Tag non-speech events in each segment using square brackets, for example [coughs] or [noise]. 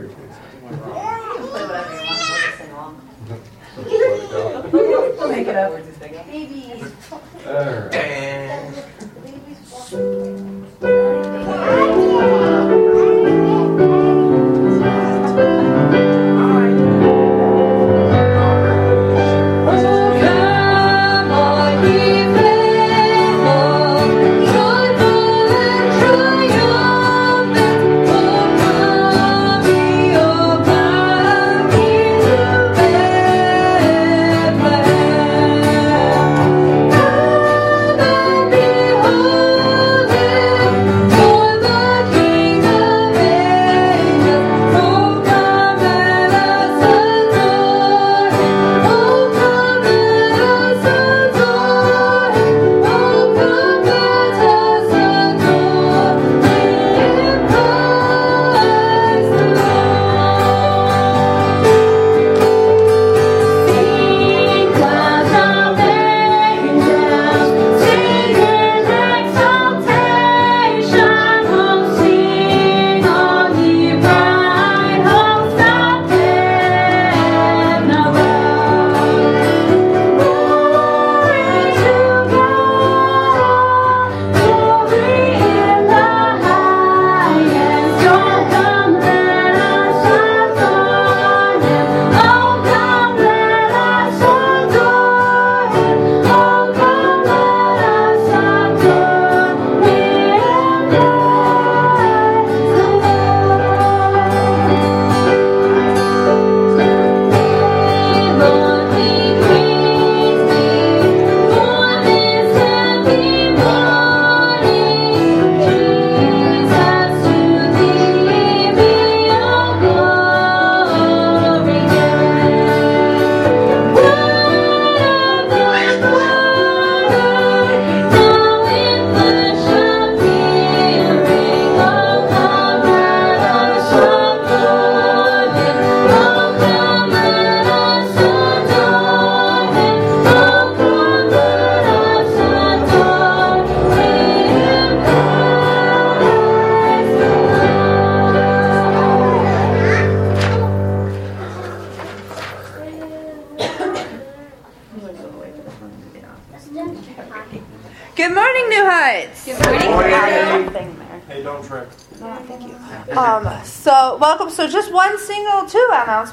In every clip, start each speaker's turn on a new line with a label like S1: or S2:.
S1: very.
S2: You can play whatever you want. We'll just sing along.
S1: Let
S2: We'll make it up.
S3: Babies.
S1: All right.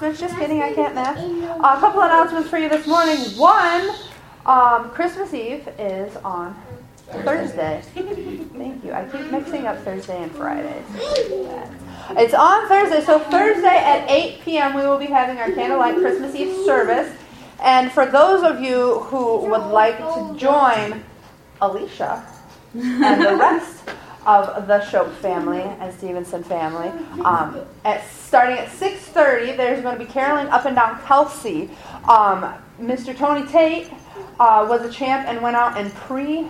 S4: Announcements. Just kidding, I can't math. a couple announcements for you this morning. One, um, Christmas Eve is on Thursday. Thank you. I keep mixing up Thursday and Friday. It's on Thursday. So, Thursday at 8 p.m., we will be having our candlelight Christmas Eve service. And for those of you who would like to join Alicia and the rest of the Shope family and Stevenson family. Um, at starting at 6:30, there's going to be caroling up and down Kelsey. Um, Mr. Tony Tate uh, was a champ and went out and pre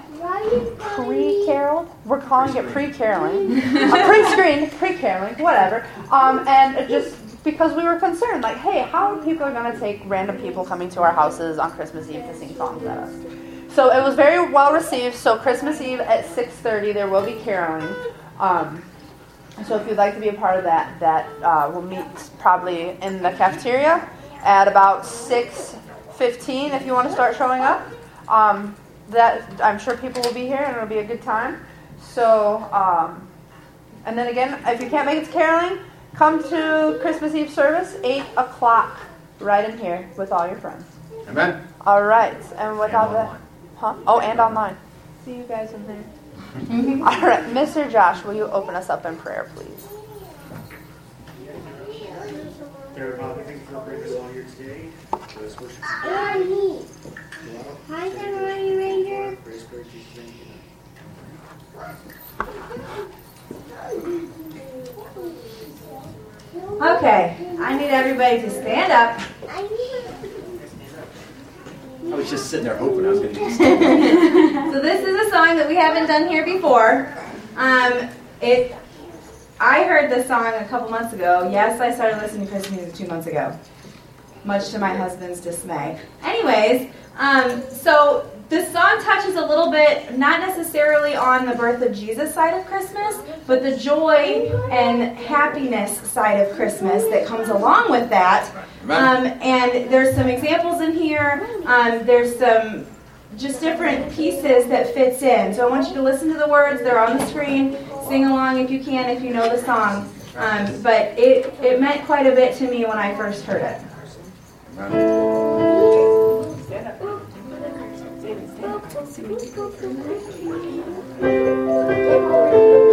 S4: pre caroled. We're calling it pre caroling, [laughs] uh, pre screened, pre caroling, whatever. Um, and just because we were concerned, like, hey, how are people are going to take random people coming to our houses on Christmas Eve to sing songs at us. So it was very well received. So Christmas Eve at 6:30, there will be caroling. Um, so if you'd like to be a part of that, that uh, will meet probably in the cafeteria at about 6:15. If you want to start showing up, um, that I'm sure people will be here and it'll be a good time. So um, and then again, if you can't make it to caroling, come to Christmas Eve service, 8 o'clock, right in here with all your friends.
S1: Amen.
S4: All right, and with
S1: And
S4: all the, huh? Oh, and online. See you guys in there. Mm-hmm. all right, Mr. Josh, will you open us up in prayer, please?
S5: Dear Father, thank you for bringing us all here today. Let us worship
S3: Hi, me.
S5: you.
S3: Hi, Ceremony Ranger.
S5: Praise God, Jesus' name.
S6: Okay, I need everybody to stand up.
S5: I was just sitting there hoping I was going to get [laughs]
S6: So this is a song that we haven't done here before. Um, it, I heard this song a couple months ago. Yes, I started listening to Christmas music two months ago, much to my husband's dismay. Anyways, um, so the song touches a little bit, not necessarily on the birth of Jesus side of Christmas, but the joy and happiness side of Christmas that comes along with that. Um, and there's some examples in here. Um, there's some just different pieces that fits in. So I want you to listen to the words. They're on the screen. Sing along if you can, if you know the song. Um, but it, it meant quite a bit to me when I first heard it.
S1: Thank you.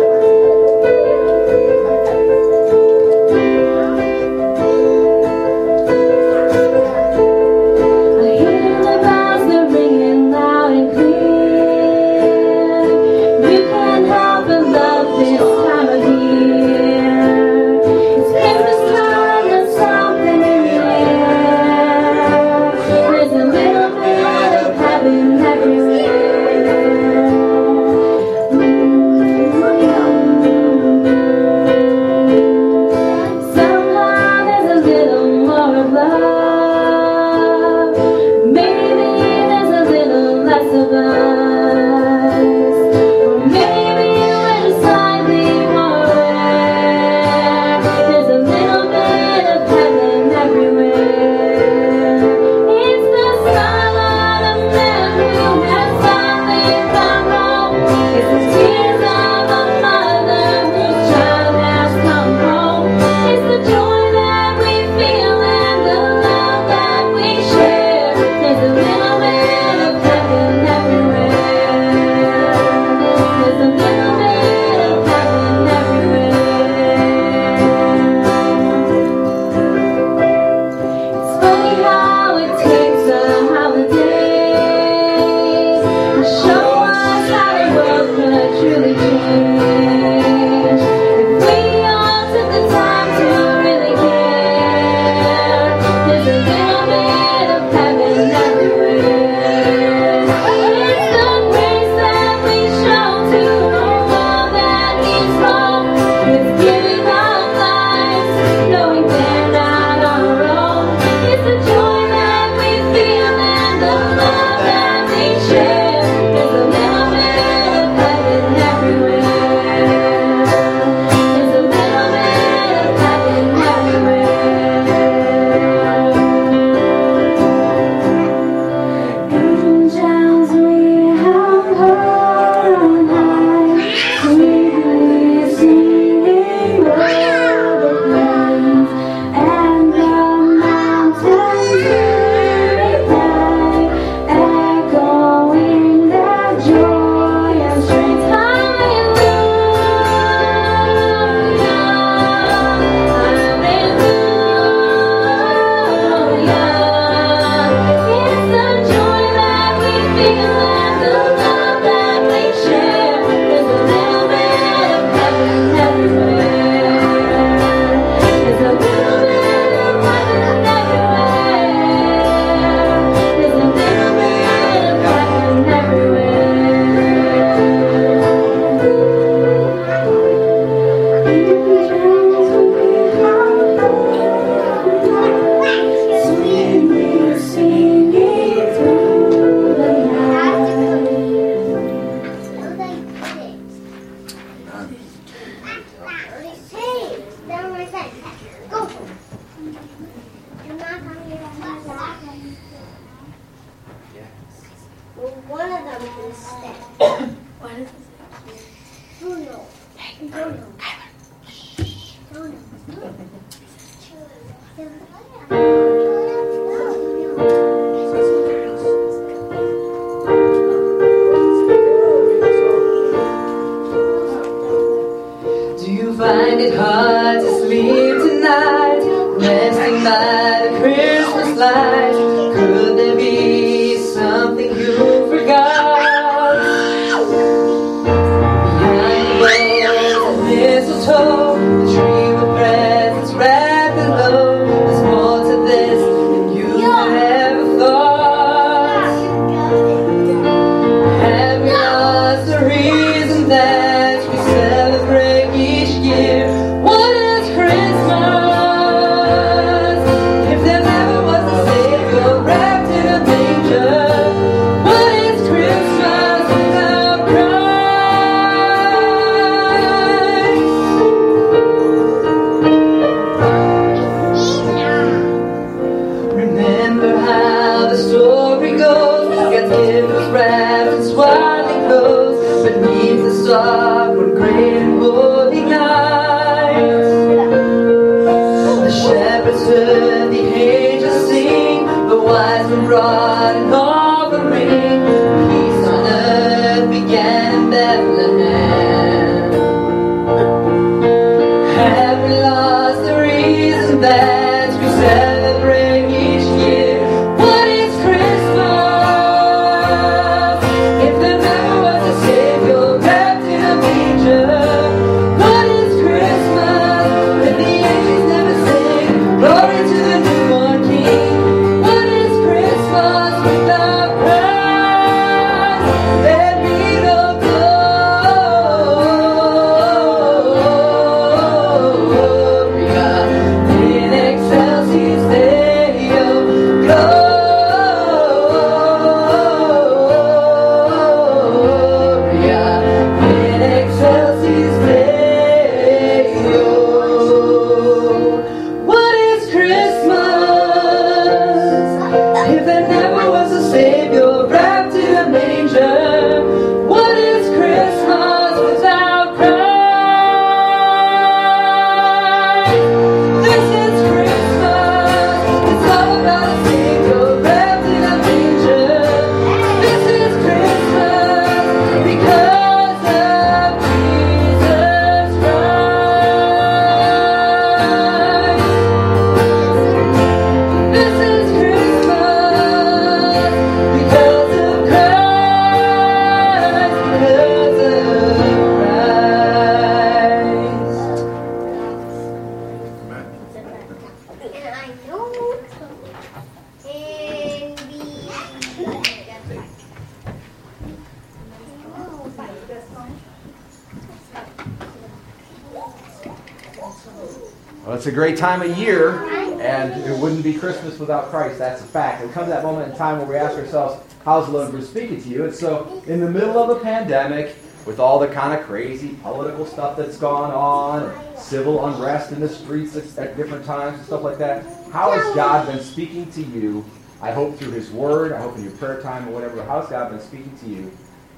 S2: Speaking to you? And so, in the middle of a pandemic, with all the kind of crazy political stuff that's gone on, civil unrest in the streets at, different times and stuff like that, how has God been speaking to you? I hope through His Word, I hope in your prayer time or whatever. How's God been speaking to you?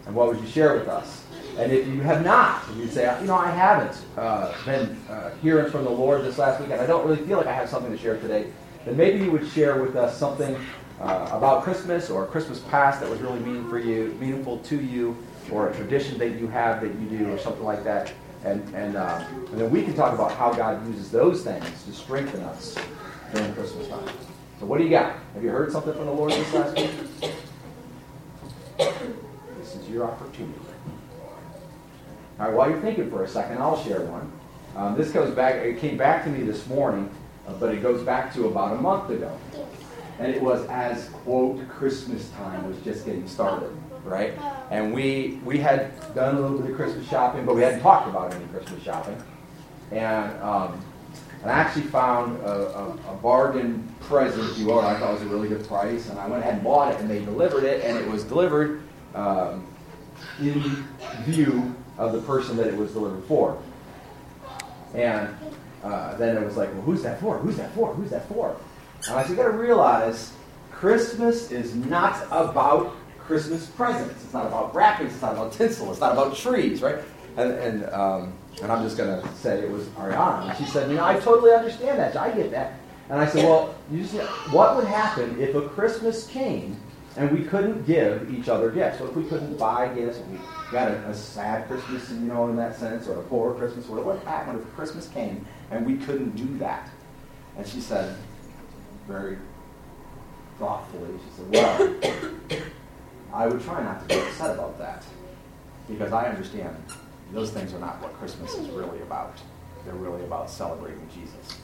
S2: And what would you share with us? And if you have not, if you say, you know, I haven't uh, been uh, hearing from the Lord this last week, and I don't really feel like I have something to share today, then maybe you would share with us something uh, about Christmas or Christmas past that was really meaning for you, meaningful to you, or a tradition that you have that you do, or something like that. And and, uh, and then we can talk about how God uses those things to strengthen us during Christmas time. So what do you got? Have you heard something from the Lord this last week? This is your opportunity. All right, while you're thinking for a second, I'll share one. Um, this goes back, it came back to me this morning, uh, but it goes back to about a month ago. And it was as, quote, Christmas time was just getting started, right? And we, we had done a little bit of Christmas shopping, but we hadn't talked about any Christmas shopping. And, um, and I actually found a, a, a bargain present, if you will, I thought was a really good price. And I went ahead and bought it, and they delivered it, and it was delivered um, in view of the person that it was delivered for. And uh, then it was like, well, who's that for? Who's that for? Who's that for? And I said, you got to realize Christmas is not about Christmas presents. It's not about wrappings. It's not about tinsel. It's not about trees, right? And and um, and I'm just gonna say it was Ariana. And she said, you know, I totally understand that. I get that. And I said, well, you see, what would happen if a Christmas came and we couldn't give each other gifts? What if we couldn't buy gifts? If we got a, a sad Christmas, you know, in that sense, or a poor Christmas? Or what would happen if Christmas came and we couldn't do that? And she said, very thoughtfully, she said, well, [coughs] I would try not to be upset about that because I understand those things are not what Christmas is really about. They're really about celebrating Jesus.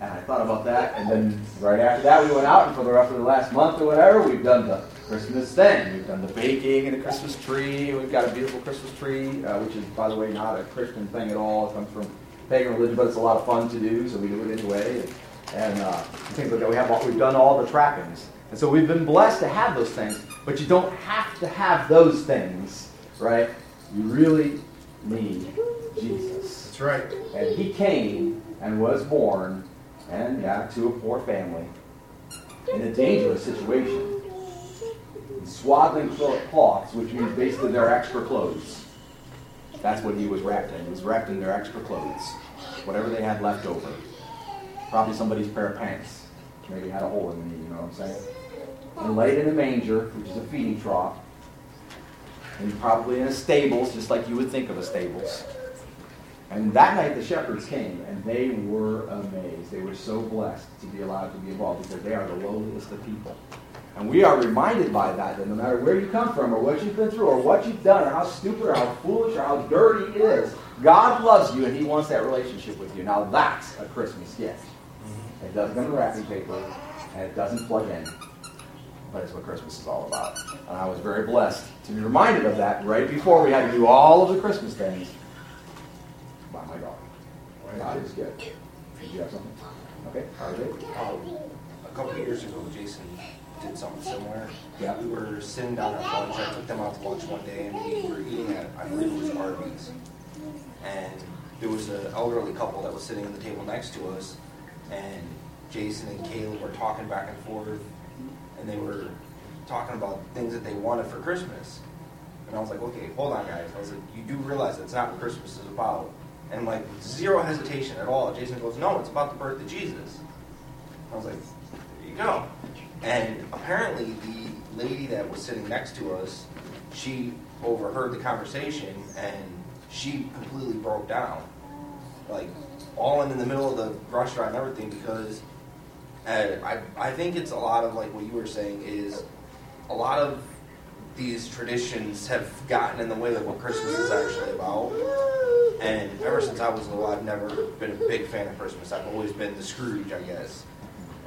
S2: And I thought about that, and then right after that, we went out, and for the rest of the last month or whatever, we've done the Christmas thing. We've done the baking and the Christmas tree. We've got a beautiful Christmas tree, uh, which is, by the way, not a Christian thing at all. It comes from pagan religion, but it's a lot of fun to do, so we do it anyway. And, and uh, things like that. We have all, we've done all the trappings, and so we've been blessed to have those things. But you don't have to have those things, right? You really need Jesus.
S5: That's right.
S2: And he came and was born, and yeah, to a poor family in a dangerous situation. In swaddling cloths, which means basically their extra clothes. That's what he was wrapped in. He was wrapped in their extra clothes, whatever they had left over. Probably somebody's pair of pants. Maybe had a hole in the knee, you know what I'm saying? and laid in a manger, which is a feeding trough, and probably in a stables, just like you would think of a stables. And that night the shepherds came, and they were amazed. They were so blessed to be allowed to be involved because they are the lowliest of people. And we are reminded by that that no matter where you come from, or what you've been through, or what you've done, or how stupid, or how foolish, or how dirty it is, God loves you and He wants that relationship with you. Now that's a Christmas gift. It doesn't come in wrapping paper, and it doesn't plug in. But it's what Christmas is all about. And I was very blessed to be reminded of that right before we had to do all of the Christmas things by my daughter. God is good. Did you have something? Okay, RJ?
S5: Um, a couple of years ago, Jason did something similar.
S2: Yeah.
S5: We were sitting down at lunch. I took them out to lunch one day, and we were eating at, I believe it was Arby's. And there was an elderly couple that was sitting at the table next to us, and Jason and Caleb were talking back and forth, and they were talking about things that they wanted for Christmas. And I was like, okay, hold on, guys. I was like, you do realize that's not what Christmas is about. And like, zero hesitation at all. Jason goes, no, it's about the birth of Jesus. I was like, there you go. And apparently, the lady that was sitting next to us, she overheard the conversation and she completely broke down. Like, all in, the middle of the restaurant and everything because uh, I, I think it's a lot of like what you were saying is a lot of these traditions have gotten in the way of what Christmas is actually about. And ever since I was little, I've never been a big fan of Christmas. I've always been the Scrooge, I guess.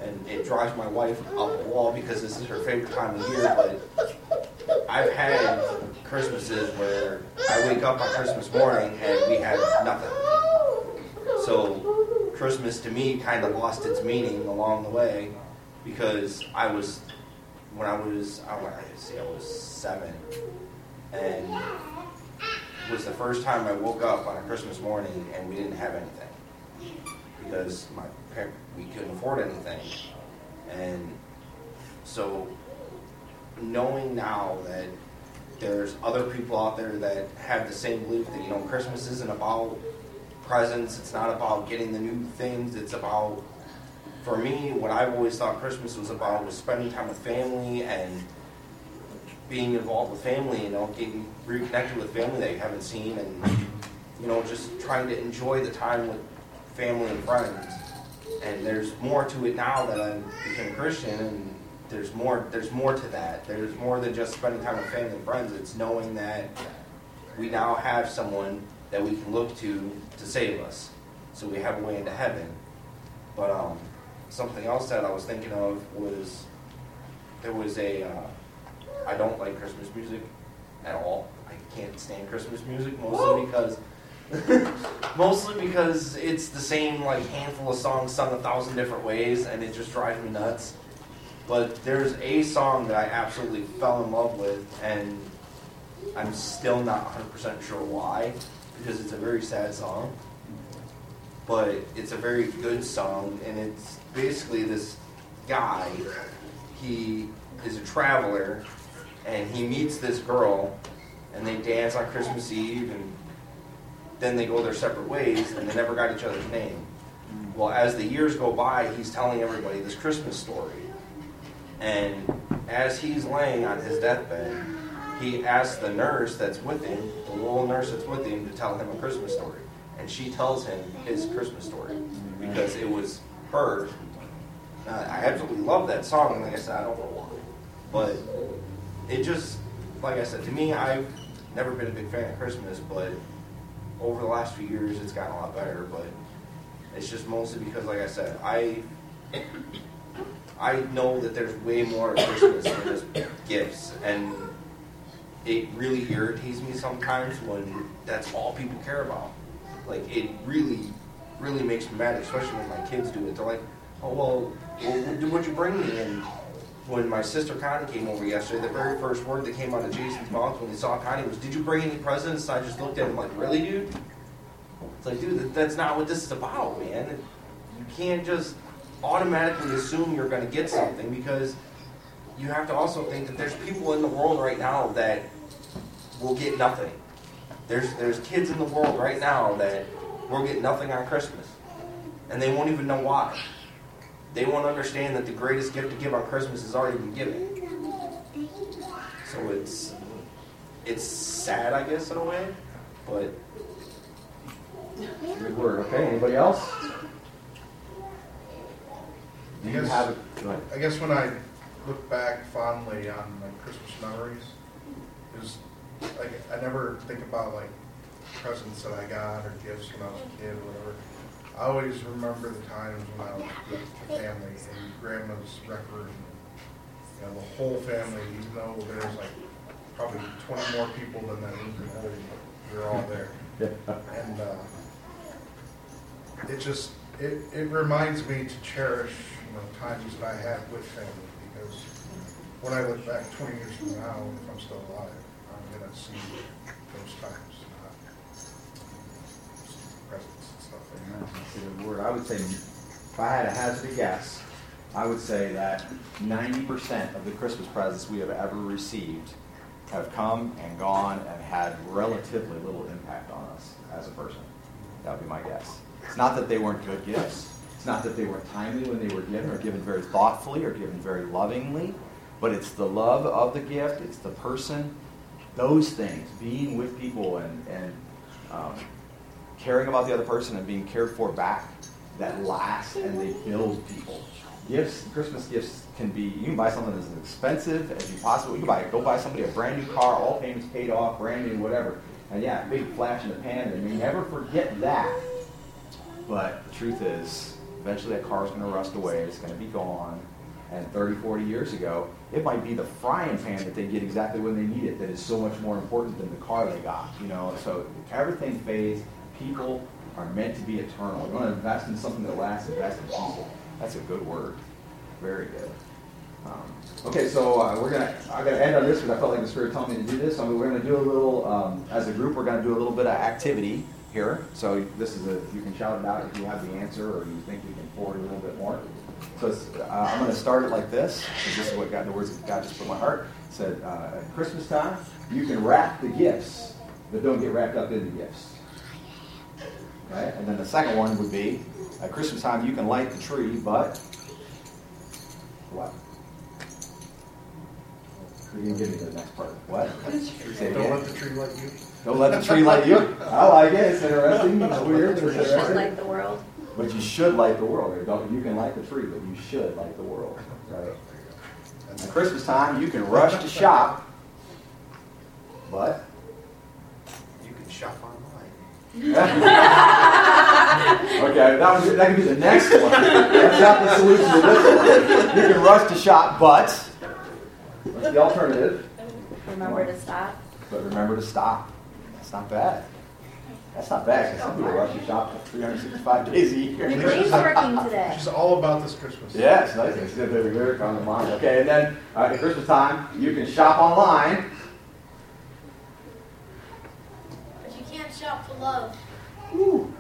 S5: And it drives my wife up the wall because this is her favorite time of year. But I've had Christmases where I wake up on Christmas morning and we have nothing. So Christmas to me kind of lost its meaning along the way because I was when I was I want to say I was seven. And it was the first time I woke up on a Christmas morning and we didn't have anything because my parent we couldn't afford anything. And so knowing now that there's other people out there that have the same belief that you know Christmas isn't about presents it's not about getting the new things. It's about for me what I've always thought Christmas was about was spending time with family and being involved with family you know getting reconnected with family that you haven't seen and you know just trying to enjoy the time with family and friends. And there's more to it now that I became a Christian and there's more there's more to that. There's more than just spending time with family and friends. It's knowing that we now have someone that we can look to to save us. So we have a way into heaven. But um, something else that I was thinking of was there was a uh, I don't like Christmas music at all. I can't stand Christmas music mostly because [laughs] mostly because it's the same like handful of songs sung a thousand different ways and it just drives me nuts. But there's a song that I absolutely fell in love with, and I'm still not 100% sure why, because it's a very sad song. But it's a very good song, and it's basically this guy. He is a traveler, and he meets this girl, and they dance on Christmas Eve, and then they go their separate ways, and they never got each other's name. Well, as the years go by, he's telling everybody this Christmas story. And as he's laying on his deathbed, he asks the nurse that's with him, the little nurse that's with him, to tell him a Christmas story. And she tells him his Christmas story because it was her. Uh, I absolutely love that song. Like I said, I don't know why. But it just, like I said, to me, I've never been a big fan of Christmas, but over the last few years, it's gotten a lot better. But it's just mostly because, like I said, I I know that there's way more Christmas than just gifts, and it really irritates me sometimes when that's all people care about. Like it really, really makes me mad, especially when my kids do it. They're like, "Oh well, what'd you bring me?" And when my sister Connie came over yesterday, the very first word that came out of Jason's mouth when he saw Connie was, "Did you bring any presents?" And I just looked at him like, "Really, dude?" It's like, dude, that's not what this is about, man. You can't just automatically assume you're going to get something because you have to also think that there's people in the world right now that will get nothing. There's there's kids in the world right now that will get nothing on Christmas, and they won't even know why. they won't understand that the greatest gift to give on Christmas has already been given. So it's it's sad, I guess, in a way, but
S2: Good word. Okay. Anybody else? Do you
S7: Yes.
S2: have it?
S7: I guess when I look back fondly on my Christmas memories, is like I never think about like presents that I got or gifts when I was a kid or whatever. I always remember the times when I was with the family in grandma's rec room. You know, the whole family, even though there's like probably 20 more people than that room can hold, they're all there. And uh, it just it, it reminds me to cherish you know times that I had with family because when I look back 20 years from now, if I'm still alive, Gonna those times, not uh, presents and stuff
S2: a word. I would say, if I had to hazard a guess, I would say that 90% of the Christmas presents we have ever received have come and gone and had relatively little impact on us as a person. That would be my guess. It's not that they weren't good gifts. It's not that they weren't timely when they were given or given very thoughtfully or given very lovingly, but it's the love of the gift, it's the person, those things, being with people and, and um, caring about the other person and being cared for back that lasts and they build people. Gifts, Christmas gifts can be, you can buy something as expensive as you possibly, you can buy, go buy somebody a brand new car, all payments paid off, brand new, whatever. And yeah, big flash in the pan, and you never forget that. But the truth is, eventually that car's going to rust away, it's going to be gone. And 30, 40 years ago, it might be the frying pan that they get exactly when they need it that is so much more important than the car they got. You know, so everything fades. People are meant to be eternal. You want to invest in something that lasts, invest in people. That's a good word. Very good. Um, okay, so uh, we're gonna. I'm gonna end on this because I felt like the Spirit told me to do this. So we're gonna do a little. Um, as a group, we're gonna do a little bit of activity here. So this is a. You can shout it out if you have the answer or you think you can forward a little bit more. So it's, uh, I'm gonna start it like this. This is what God, the words that God just put in my heart. It said uh, at Christmas time, you can wrap the gifts, but don't get wrapped up in the gifts. Right? And then the second one would be at Christmas time, you can light the tree, but what? You can give me the next part. What? Say
S7: Don't
S2: again.
S7: let the tree light you.
S2: Don't let the tree light you. I like it. It's interesting. It's weird. It's
S8: You should
S2: interesting.
S8: like the world.
S2: But you should like the world. Don't, you can like the tree, but you should like the world. Right? At Christmas time, you can rush to shop, but
S5: you can shop online. [laughs]
S2: okay, that was that could be the next one. That's not the solution to this one. You can rush to shop, but what's the alternative?
S8: Remember to stop.
S2: But remember to stop. That's not bad. That's not bad because some people rush to shop for 365 [laughs] days a year.
S8: The brain's working today.
S7: She's all about this Christmas.
S2: Yes, nice. It's good. Very lyric on the mind. Okay, and then uh, at Christmas time, you can shop online.
S9: But you can't shop for love.
S2: Woo!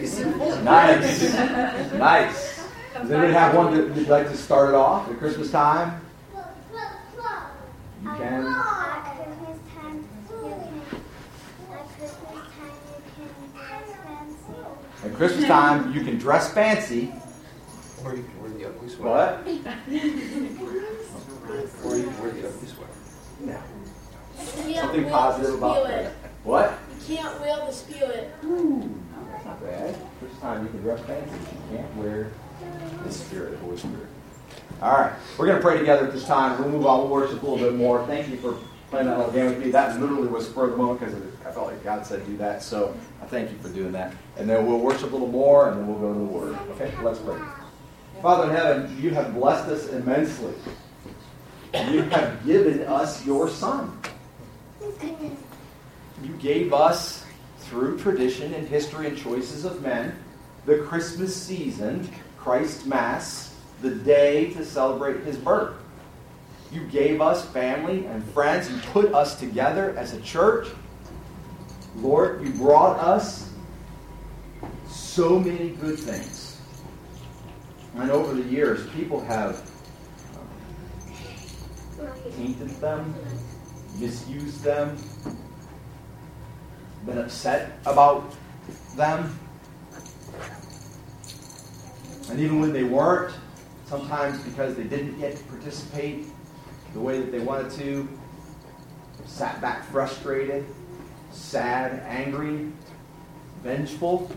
S5: Jason.
S2: Nice. nice. Does anybody have one that you'd like to start it off at Christmas time? You can.
S9: At Christmas time, you can. At Christmas time, you can dress fancy.
S2: At Christmas time, you can dress fancy.
S5: Or you can wear the ugly sweater.
S2: What? [laughs]
S5: Or you can wear the ugly sweater.
S2: Something positive about that. What?
S9: You can't wear the spirit.
S2: That's not bad. Christmas time, you can dress fancy. You can't wear the Spirit, the Holy Spirit. All right, we're going to pray together at this time. We'll move on. We'll worship a little bit more. Thank you for playing that little game with me. That literally was of the moment because I felt like God said do that. So I thank you for doing that. And then we'll worship a little more, and then we'll go to the Word. Okay, let's pray. Father in heaven, you have blessed us immensely. You have given us your Son. You gave us, through tradition and history and choices of men, the Christmas season, Christ Mass, the day to celebrate his birth. You gave us family and friends. You put us together as a church. Lord, you brought us so many good things. And over the years, people have um, tainted them, misused them, been upset about them. And even when they weren't, sometimes because they didn't get to participate the way that they wanted to, sat back frustrated, sad, angry, vengeful.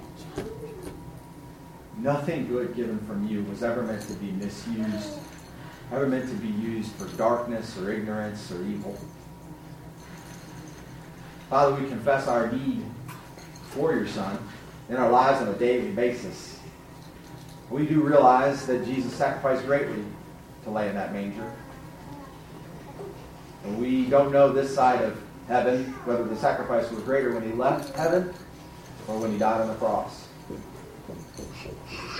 S2: Nothing good given from you was ever meant to be misused, ever meant to be used for darkness or ignorance or evil. Father, we confess our need for your Son in our lives on a daily basis. We do realize that Jesus sacrificed greatly to lay in that manger. We don't know this side of heaven whether the sacrifice was greater when he left heaven or when he died on the cross.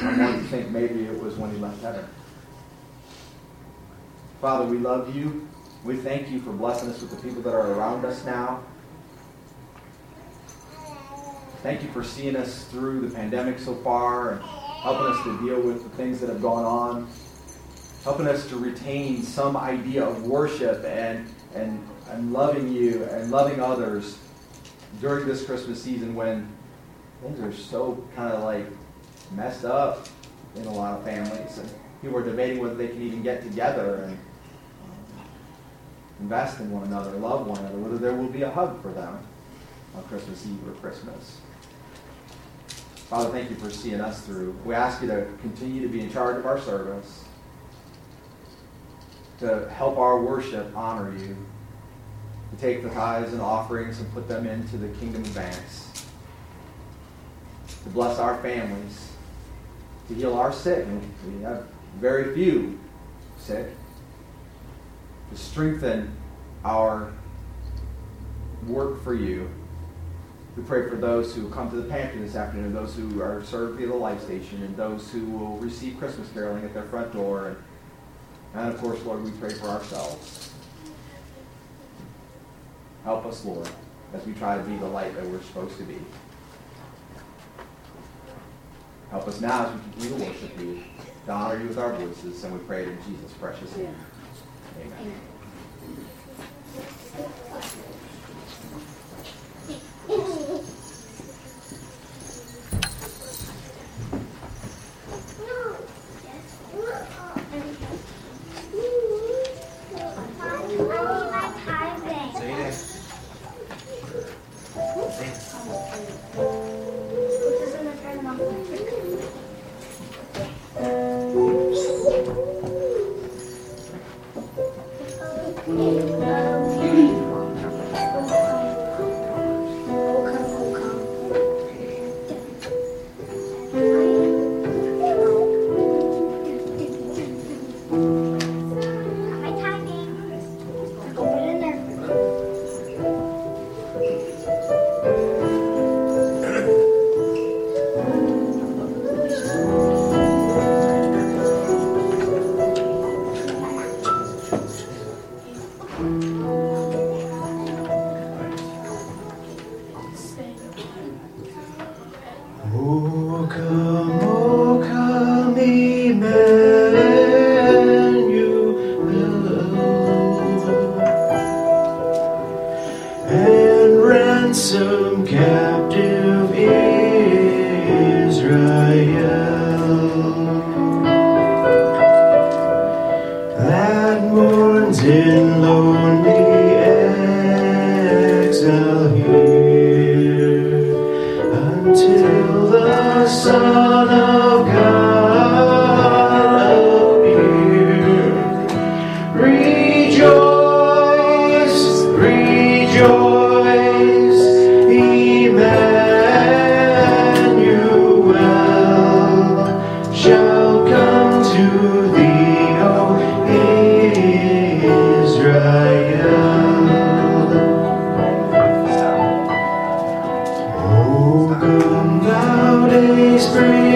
S2: I'm wanting to think maybe it was when he left heaven. Father, we love you. We thank you for blessing us with the people that are around us now. Thank you for seeing us through the pandemic so far and helping us to deal with the things that have gone on, helping us to retain some idea of worship and, and, and loving you and loving others during this Christmas season when things are so kind of like messed up in a lot of families. And people are debating whether they can even get together and um, invest in one another, love one another, whether there will be a hug for them on Christmas Eve or Christmas. Father, thank you for seeing us through. We ask you to continue to be in charge of our service, to help our worship honor you, to take the tithes and offerings and put them into the kingdom advance, to bless our families, to heal our sick. And we have very few sick, to strengthen our work for you we pray for those who come to the pantry this afternoon, those who are served via the light station, and those who will receive Christmas caroling at their front door. And, of course, Lord, we pray for ourselves. Help us, Lord, as we try to be the light that we're supposed to be. Help us now as we continue to worship you, to honor you with our voices, and we pray it in Jesus' precious name. Amen. Amen.
S10: Dark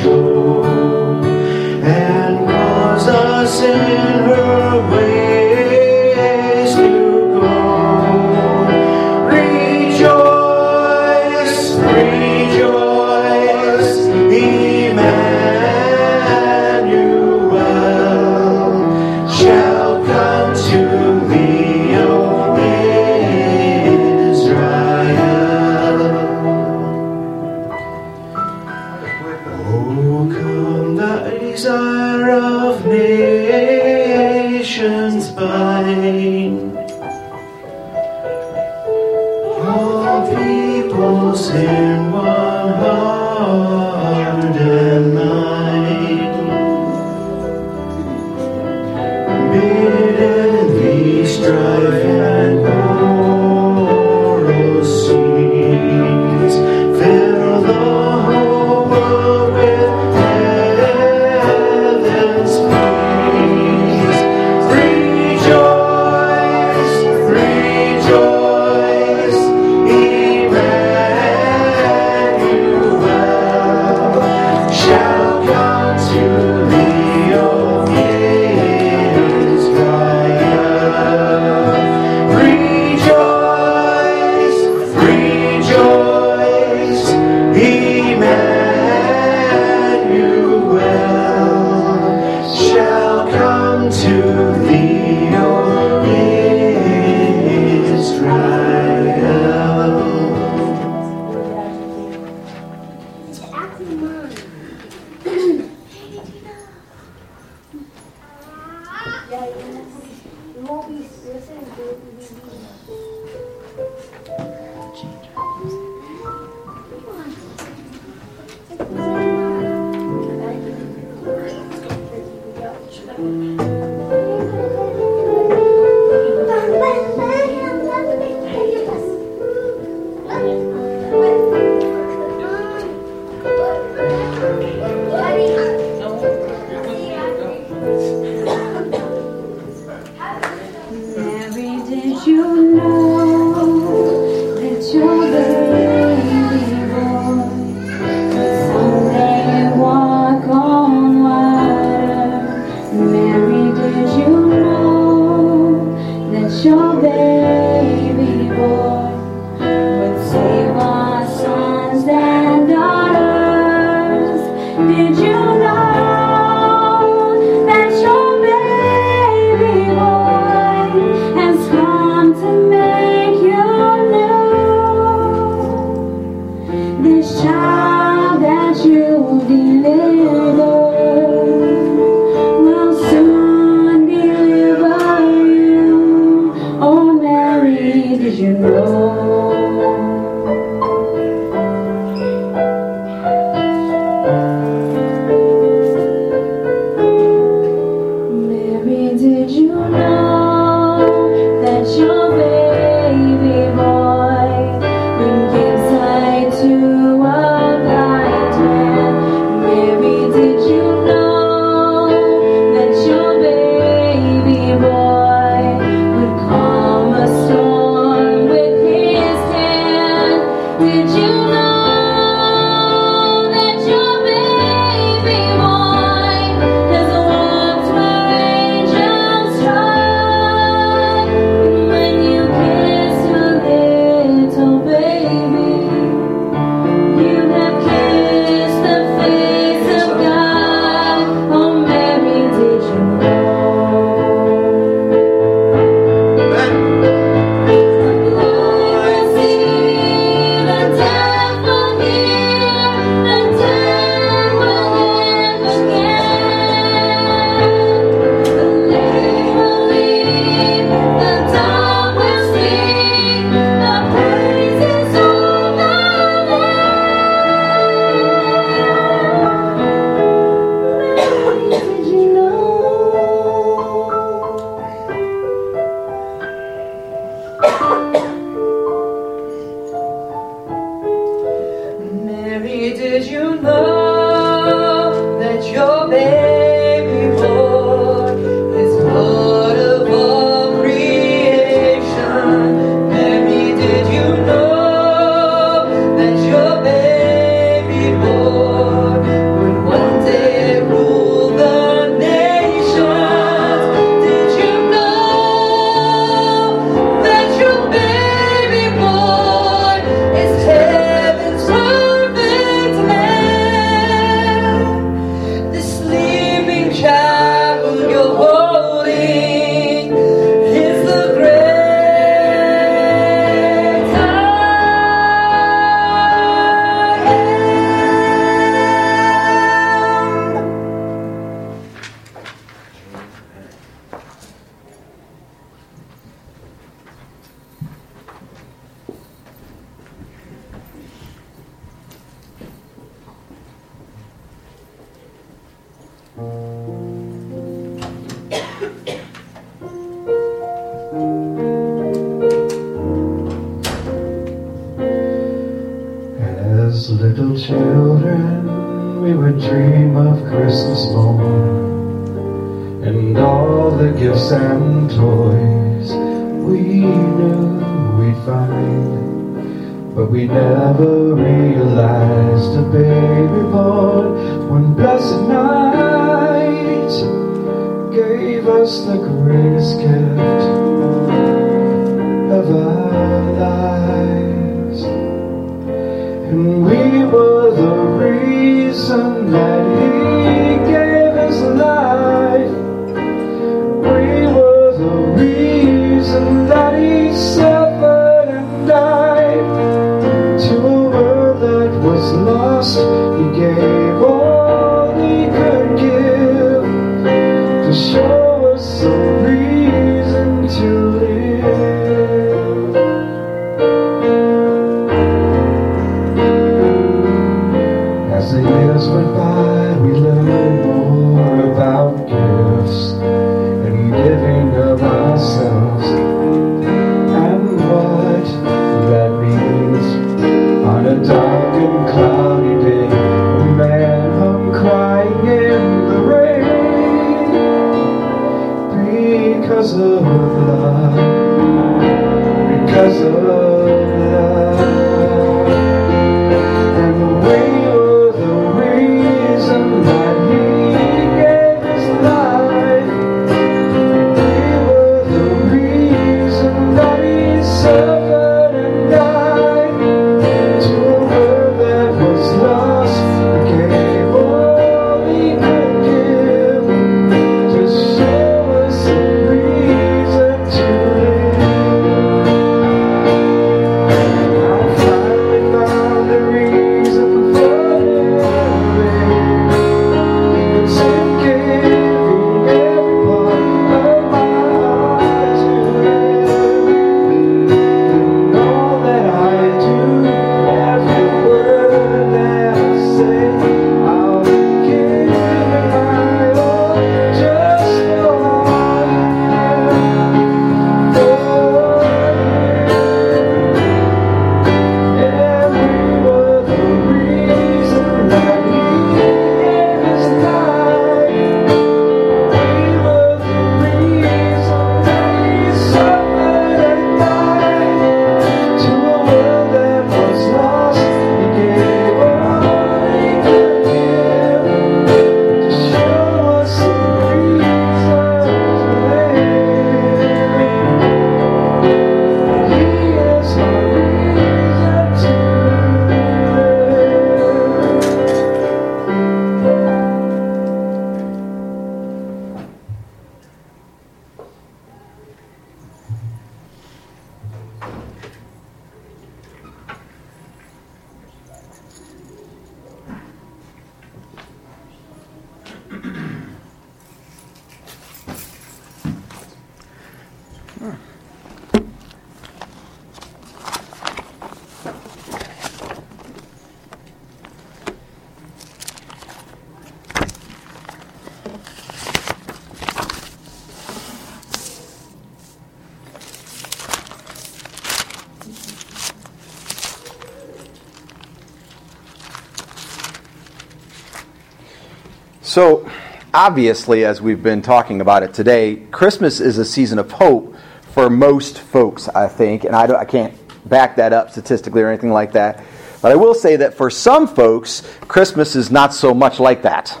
S2: So, obviously, as we've been talking about it today, Christmas is a season of hope for most folks, I think, and I, I can't back that up statistically or anything like that. But I will say that for some folks, Christmas is not so much like that.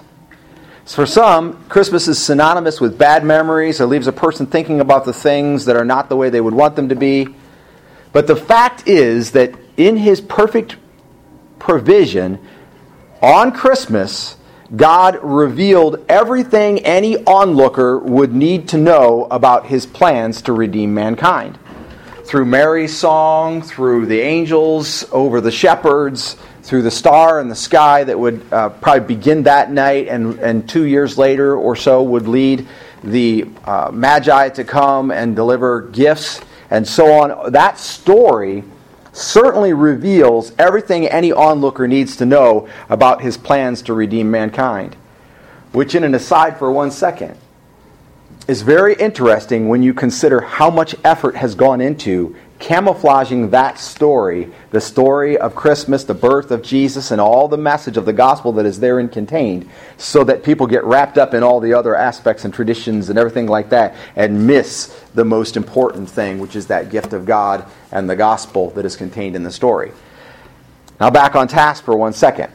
S2: For some, Christmas is synonymous with bad memories. It leaves a person thinking about the things that are not the way they would want them to be. But the fact is that in His perfect provision, on Christmas, God revealed everything any onlooker would need to know about His plans to redeem mankind. Through Mary's song, through the angels over the shepherds, through the star in the sky that would uh, probably begin that night and, and two years later or so would lead the uh, Magi to come and deliver gifts and so on. That story certainly reveals everything any onlooker needs to know about his plans to redeem mankind. which, in an aside for one second, is very interesting when you consider how much effort has gone into camouflaging that story, the story of Christmas, the birth of Jesus, and all the message of the gospel that is therein contained, so that people get wrapped up in all the other aspects and traditions and everything like that and miss the most important thing, which is that gift of God and the gospel that is contained in the story. Now, back on task for one second.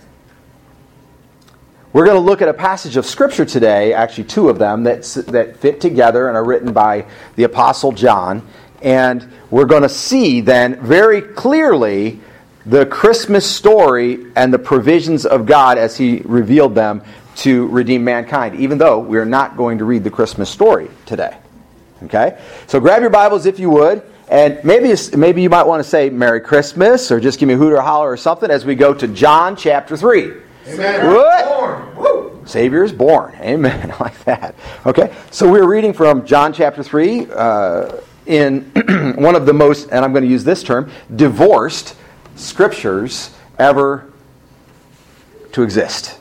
S2: We're going to look at a passage of Scripture today, actually, two of them, that, that fit together and are written by the Apostle John. And we're going to see then very clearly the Christmas story and the provisions of God as He revealed them to redeem mankind, even though we're not going to read the Christmas story today. Okay? So grab your Bibles if you would. And maybe, maybe you might want to say Merry Christmas or just give me a hoot or holler or something as we go to John chapter 3.
S7: Amen.
S2: What? Savior is born. Amen. [laughs] Like that. Okay, so we're reading from John chapter 3 uh, in [clears throat] one of the most, and I'm going to use this term, divorced scriptures ever to exist.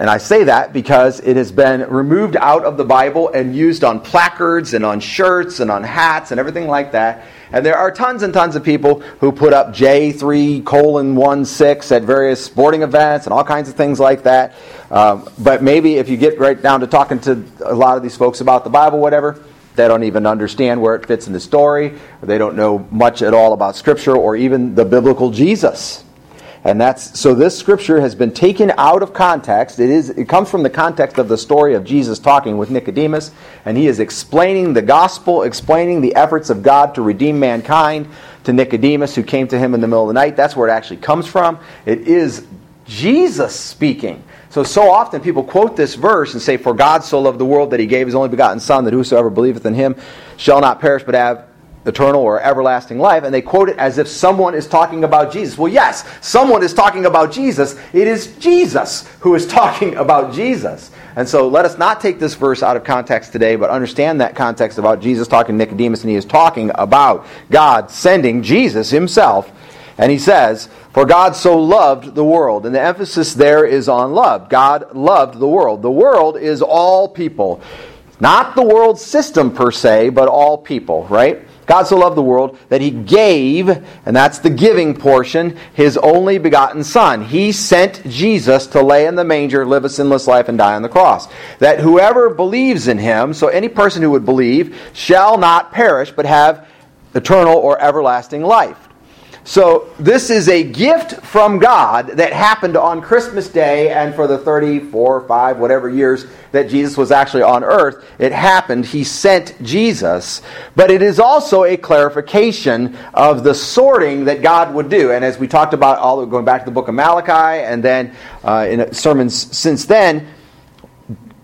S2: And I say that because it has been removed out of the Bible and used on placards and on shirts and on hats and everything like that. And there are tons and tons of people who put up J3 colon 1 6 at various sporting events and all kinds of things like that. Um, but maybe if you get right down to talking to a lot of these folks about the Bible, whatever, they don't even understand where it fits in the story. Or they don't know much at all about Scripture or even the biblical Jesus. And that's so this scripture has been taken out of context. It is it comes from the context of the story of Jesus talking with Nicodemus and he is explaining the gospel, explaining the efforts of God to redeem mankind to Nicodemus who came to him in the middle of the night. That's where it actually comes from. It is Jesus speaking. So so often people quote this verse and say for God so loved the world that he gave his only begotten son that whosoever believeth in him shall not perish but have eternal or everlasting life, and they quote it as if someone is talking about Jesus. Well, yes, someone is talking about Jesus. It is Jesus who is [laughs] talking about Jesus. And so let us not take this verse out of context today, but understand that context about Jesus talking to Nicodemus, and he is talking about God sending Jesus himself. And he says, For God so loved the world. And the emphasis there is on love. God loved the world. The world is all people. Not the world system per se, but all people, right? God so loved the world that he gave, and that's the giving portion, his only begotten Son. He sent Jesus to lay in the manger, live a sinless life, and die on the cross. That whoever believes in him, so any person who would believe, shall not perish, but have eternal or everlasting life. So, this is a gift from God that happened on Christmas Day and for the 34, 5, whatever years that Jesus was actually on earth. It happened. He sent Jesus. But it is also a clarification of the sorting that God would do. And as we talked about, all going back to the book of Malachi and then uh, in sermons since then,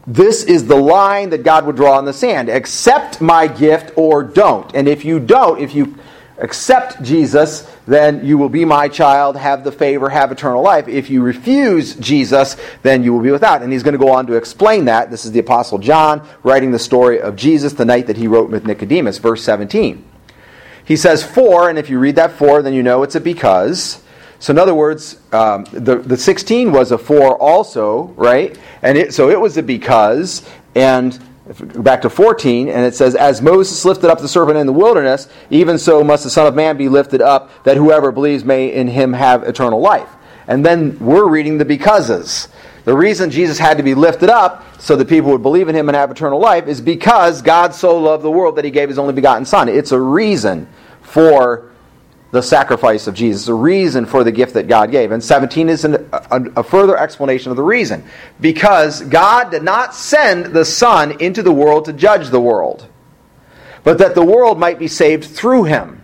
S2: this is the line that God would draw in the sand. Accept my gift or don't. And if you don't, if you accept Jesus, then you will be my child, have the favor, have eternal life. If you refuse Jesus, then you will be without. And he's going to go on to explain that. This is the Apostle John writing the story of Jesus the night that he wrote with Nicodemus, verse 17. He says, For, and if you read that for, then you know it's a because. So, in other words, um, the, the 16 was a for also, right? And it, so it was a because. And back to 14, and it says, As Moses lifted up the serpent in the wilderness, even so must the Son of Man be lifted up, that whoever believes may in him have eternal life. And then we're reading the becauses. The reason Jesus had to be lifted up so that people would believe in him and have eternal life is because God so loved the world that he gave his only begotten Son. It's a reason for the sacrifice of Jesus, the reason for the gift that God gave. And 17 is an, a, a, further explanation of the reason. Because God did not send the Son into the world to judge the world, but that the world might be saved through him.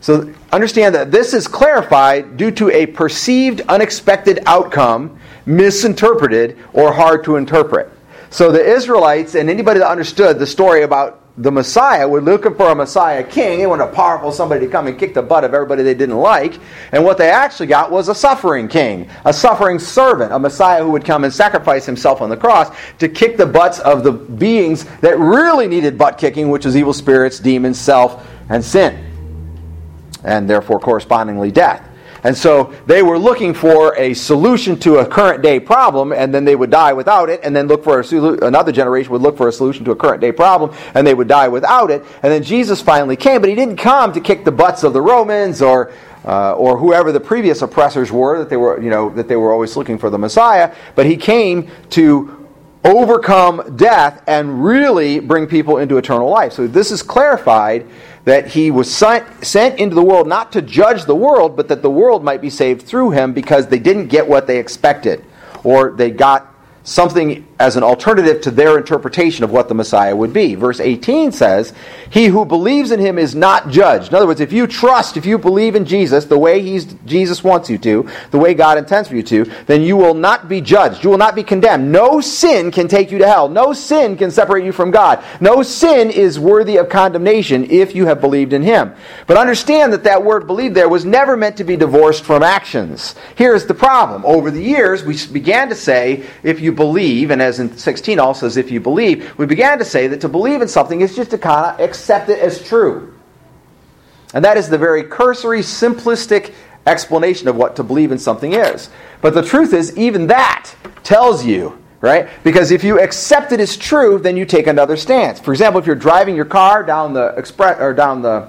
S2: So understand that this is clarified due to a perceived unexpected outcome, misinterpreted, or hard to interpret. So the Israelites and anybody that understood the story about the Messiah were looking for a Messiah king. They wanted a powerful somebody to come and kick the butt of everybody they didn't like. And what they actually got was a suffering king, a suffering servant, a Messiah who would come and sacrifice himself on the cross to kick the butts of the beings that really needed butt kicking, which was evil spirits, demons, self, and sin. And therefore, correspondingly, death. And so they were looking for a solution to a current day problem, and then they would die without it, and then look for a another generation would look for a solution to a current day problem, and they would die without it. And then Jesus finally came, but he didn't come to kick the butts of the Romans or uh, or whoever the previous oppressors were that they were you know that they were always looking for the Messiah. But he came to overcome death and really bring people into eternal life. So this is clarified that he was sent, into the world not to judge the world, but that the world might be saved through him because they didn't get what they expected or they got something as an alternative to their interpretation of what the Messiah would be. Verse 18 says, He who believes in him is not judged. In other words, if you trust, if you believe in Jesus the way he's, Jesus wants you to, the way God intends for you to, then you will not be judged. You will not be condemned. No sin can take you to hell. No sin can separate you from God. No sin is worthy of condemnation if you have believed in him. But understand that that word believe there was never meant to be divorced from actions. Here's the problem. Over the years, we began to say, if you believe, and as in 16 also says, if you believe, we began to say that to believe in something is just to kind of accept it as true. And that is the very cursory, simplistic explanation of what to believe in something is. But the truth is, even that tells you, right? Because if you accept it as true, then you take another stance. For example, if you're driving your car down the express or down the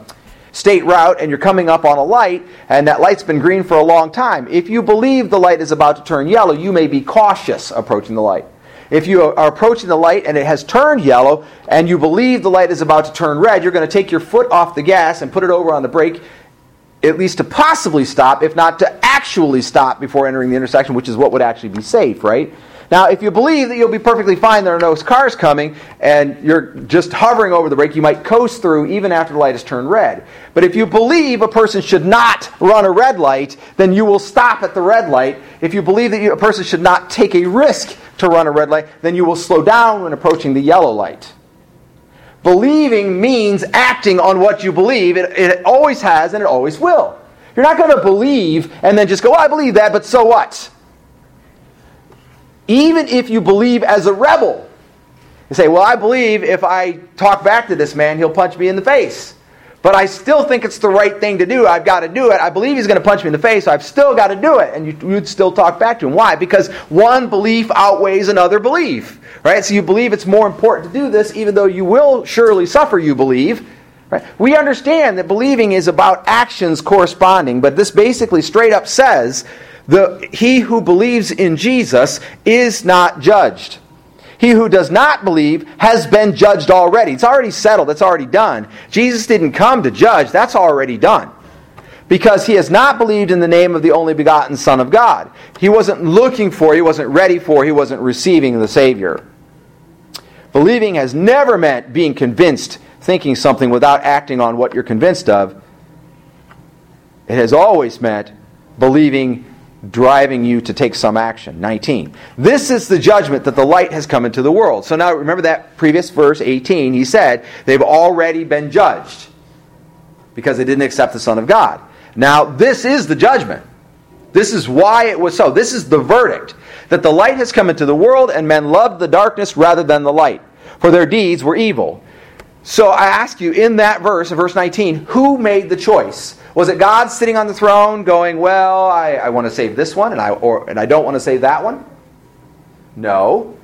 S2: state route and you're coming up on a light and that light's been green for a long time, if you believe the light is about to turn yellow, you may be cautious approaching the light. If you are approaching the light and it has turned yellow and you believe the light is about to turn red, you're going to take your foot off the gas and put it over on the brake, at least to possibly stop, if not to actually stop before entering the intersection, which is what would actually be safe, right? Now, if you believe that you'll be perfectly fine, there are no cars coming, and you're just hovering over the brake, you might coast through even after the light has turned red. But if you believe a person should not run a red light, then you will stop at the red light. If you believe that a person should not take a risk to run a red light, then you will slow down when approaching the yellow light. Believing means acting on what you believe. It, it always has and it always will. You're not going to believe and then just go, well, I believe that, but so what? Even if you believe as a rebel, you say, well, I believe if I talk back to this man, he'll punch me in the face. But I still think it's the right thing to do. I've got to do it. I believe he's going to punch me in the face, so I've still got to do it. And you, would still talk back to him. Why? Because one belief outweighs another belief. Right? So you believe it's more important to do this, even though you will surely suffer, you believe. Right? We understand that believing is about actions corresponding, but this basically straight up says the, he who believes in Jesus is not judged. He who does not believe has been judged already. It's already settled, it's already done. Jesus didn't come to judge, that's already done. Because he has not believed in the name of the only begotten Son of God. He wasn't looking for, he wasn't ready for, he wasn't receiving the Savior. Believing has never meant being convinced, thinking something without acting on what you're convinced of. It has always meant believing driving you to take some action. 19. This is the judgment that the light has come into the world. So now remember that previous verse 18, he said, they've already been judged because they didn't accept the Son of God. Now, this is the judgment. This is why it was so. This is the verdict that the light has come into the world and men loved the darkness rather than the light, for their deeds were evil. So I ask you in that verse, verse 19, who made the choice? Was it God sitting on the throne going, well, I, I want to save this one and I, or, and I don't want to save that one? No.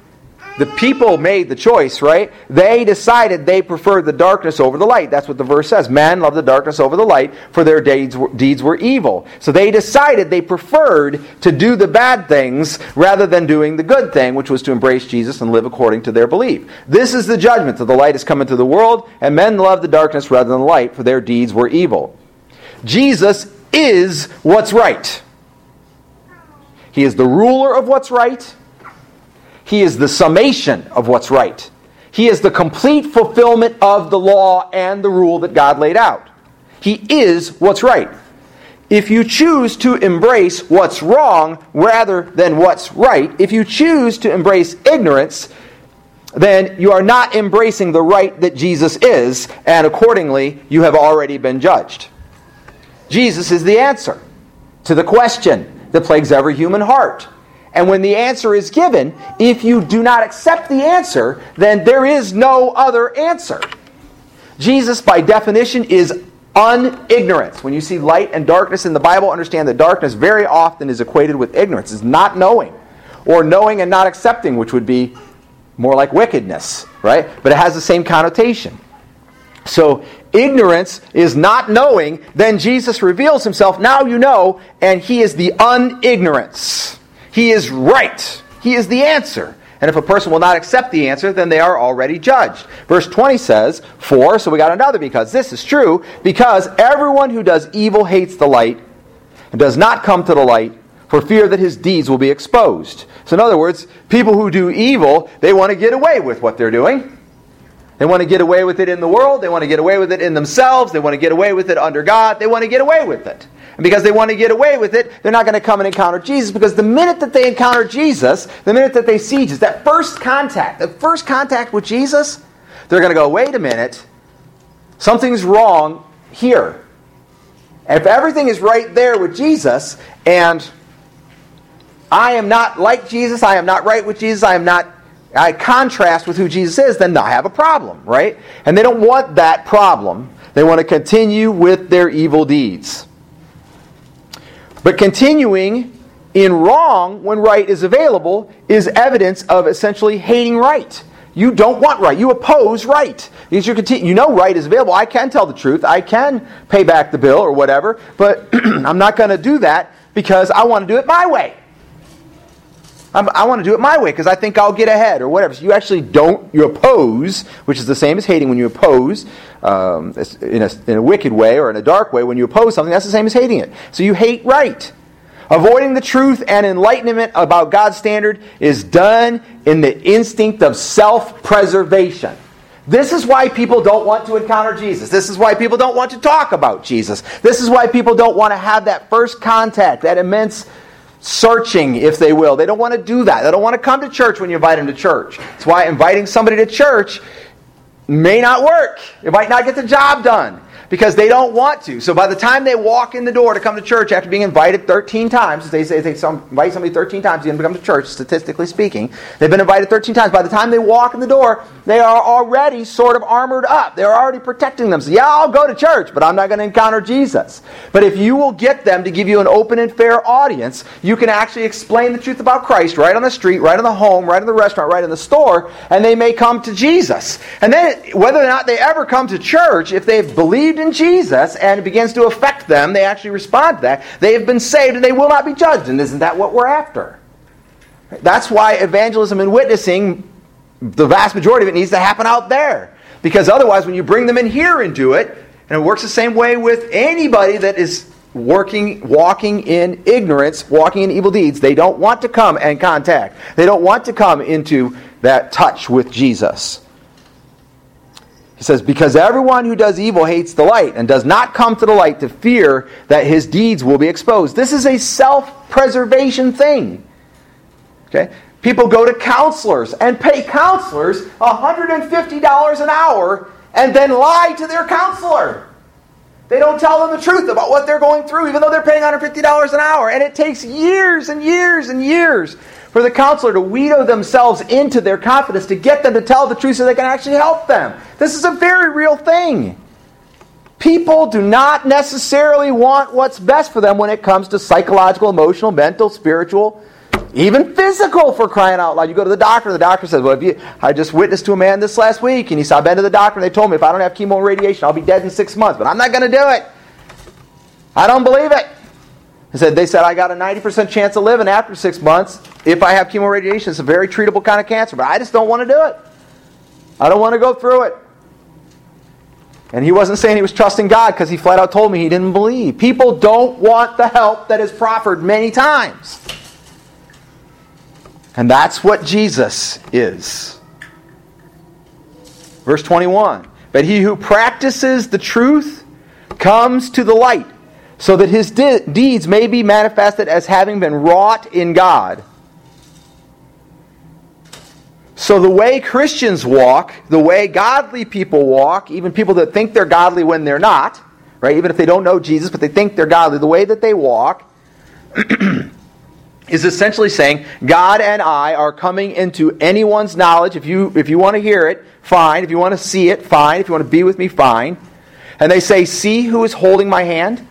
S2: The people made the choice, right? They decided they preferred the darkness over the light. That's what the verse says. Men love the darkness over the light, for their deeds were, deeds were evil. So they decided they preferred to do the bad things rather than doing the good thing, which was to embrace Jesus and live according to their belief. This is the judgment that the light has come into the world, and men love the darkness rather than the light, for their deeds were evil. Jesus is what's right. He is the ruler of what's right. He is the summation of what's right. He is the complete fulfillment of the law and the rule that God laid out. He is what's right. If you choose to embrace what's wrong rather than what's right, if you choose to embrace ignorance, then you are not embracing the right that Jesus is, and accordingly, you have already been judged. Jesus is the answer to the question that plagues every human heart. And when the answer is given, if you do not accept the answer, then there is no other answer. Jesus, by definition, is unignorance. When you see light and darkness in the Bible, understand that darkness very often is equated with ignorance, is not knowing, or knowing and not accepting, which would be more like wickedness, right? But it has the same connotation. So ignorance is not knowing, then Jesus reveals himself, now you know, and he is the unignorance. He is right. He is the answer. And if a person will not accept the answer, then they are already judged. Verse 20 says, For, so we got another because. This is true, because everyone who does evil hates the light and does not come to the light for fear that his deeds will be exposed. So, in other words, people who do evil, they want to get away with what they're doing. They want to get away with it in the world. They want to get away with it in themselves. They want to get away with it under God. They want to get away with it. And because they want to get away with it, they're not going to come and encounter Jesus because the minute that they encounter Jesus, the minute that they see Jesus, that first contact, the first contact with Jesus, they're going to go, wait a minute, something's wrong here. If everything is right there with Jesus and I am not like Jesus, I am not right with Jesus, I am not I contrast with who Jesus is, then I have a problem, right? And they don't want that problem. They want to continue with their evil deeds. But continuing in wrong when right is available is evidence of essentially hating right. You don't want right. You oppose right. Because you, continue, you know right is available. I can tell the truth. I can pay back the bill or whatever. But [clears throat] I'm not going to do that because I want to do it my way. I'm, i want to do it my way because I think I'll get ahead or whatever. So you actually don't, you oppose, which is the same as hating when you oppose um, in, a, in a wicked way or in a dark way. When you oppose something, that's the same as hating it. So you hate right. Avoiding the truth and enlightenment about God's standard is done in the instinct of self preservation. This is why people don't want to encounter Jesus. This is why people don't want to talk about Jesus. This is why people don't want to have that first contact, that immense searching, if they will. They don't want to do that. They don't want to come to church when you invite them to church. That's why inviting somebody to church may not work. It might not get the job done because they don't want to. So by the time they walk in the door to come to church after being invited 13 times, they say they invite somebody 13 times to come to church, statistically speaking, they've been invited 13 times. By the time they walk in the door, they are already sort of armored up. They're already protecting themselves. Yeah, I'll go to church, but I'm not going to encounter Jesus. But if you will get them to give you an open and fair audience, you can actually explain the truth about Christ right on the street, right in the home, right in the restaurant, right in the store, and they may come to Jesus. And then whether or not they ever come to church, if they've believed in Jesus and it begins to affect them, they actually respond to that. They have been saved and they will not be judged. And isn't that what we're after? That's why evangelism and witnessing, the vast majority of it needs to happen out there. Because otherwise, when you bring them in here and do it, and it works the same way with anybody that is working, walking in ignorance, walking in evil deeds, they don't want to come and contact. They don't want to come into that touch with Jesus. He says, Because everyone who does evil hates the light and does not come to the light to fear that his deeds will be exposed. This is a self preservation thing. Okay? People go to counselors and pay counselors $150 an hour and then lie to their counselor. They don't tell them the truth about what they're going through, even though they're paying $150 an hour. And it takes years and years and years for the counselor to wheedle themselves into their confidence to get them to tell the truth so they can actually help them. This is a very real thing. People do not necessarily want what's best for them when it comes to psychological, emotional, mental, spiritual, even physical for crying out loud. You go to the doctor, the doctor says, Well, if you, I just witnessed to a man this last week, and he said, I've been to the doctor, and they told me if I don't have chemo and radiation, I'll be dead in six months, but I'm not going to do it. I don't believe it. He said, they said I got a 90% chance of living after six months if I have chemoradiation. It's a very treatable kind of cancer, but I just don't want to do it. I don't want to go through it. And he wasn't saying he was trusting God because he flat out told me he didn't believe. People don't want the help that is proffered many times. And that's what Jesus is. Verse 21 But he who practices the truth comes to the light so that his de- deeds may be manifested as having been wrought in God. So, the way Christians walk, the way godly people walk, even people that think they're godly when they're not, right? Even if they don't know Jesus, but they think they're godly, the way that they walk [clears throat] is essentially saying God and I are coming into anyone's knowledge. If you, if you want to hear it, fine. If you want to see it, fine. If you want to be with me, fine. and they say, See who is holding my hand?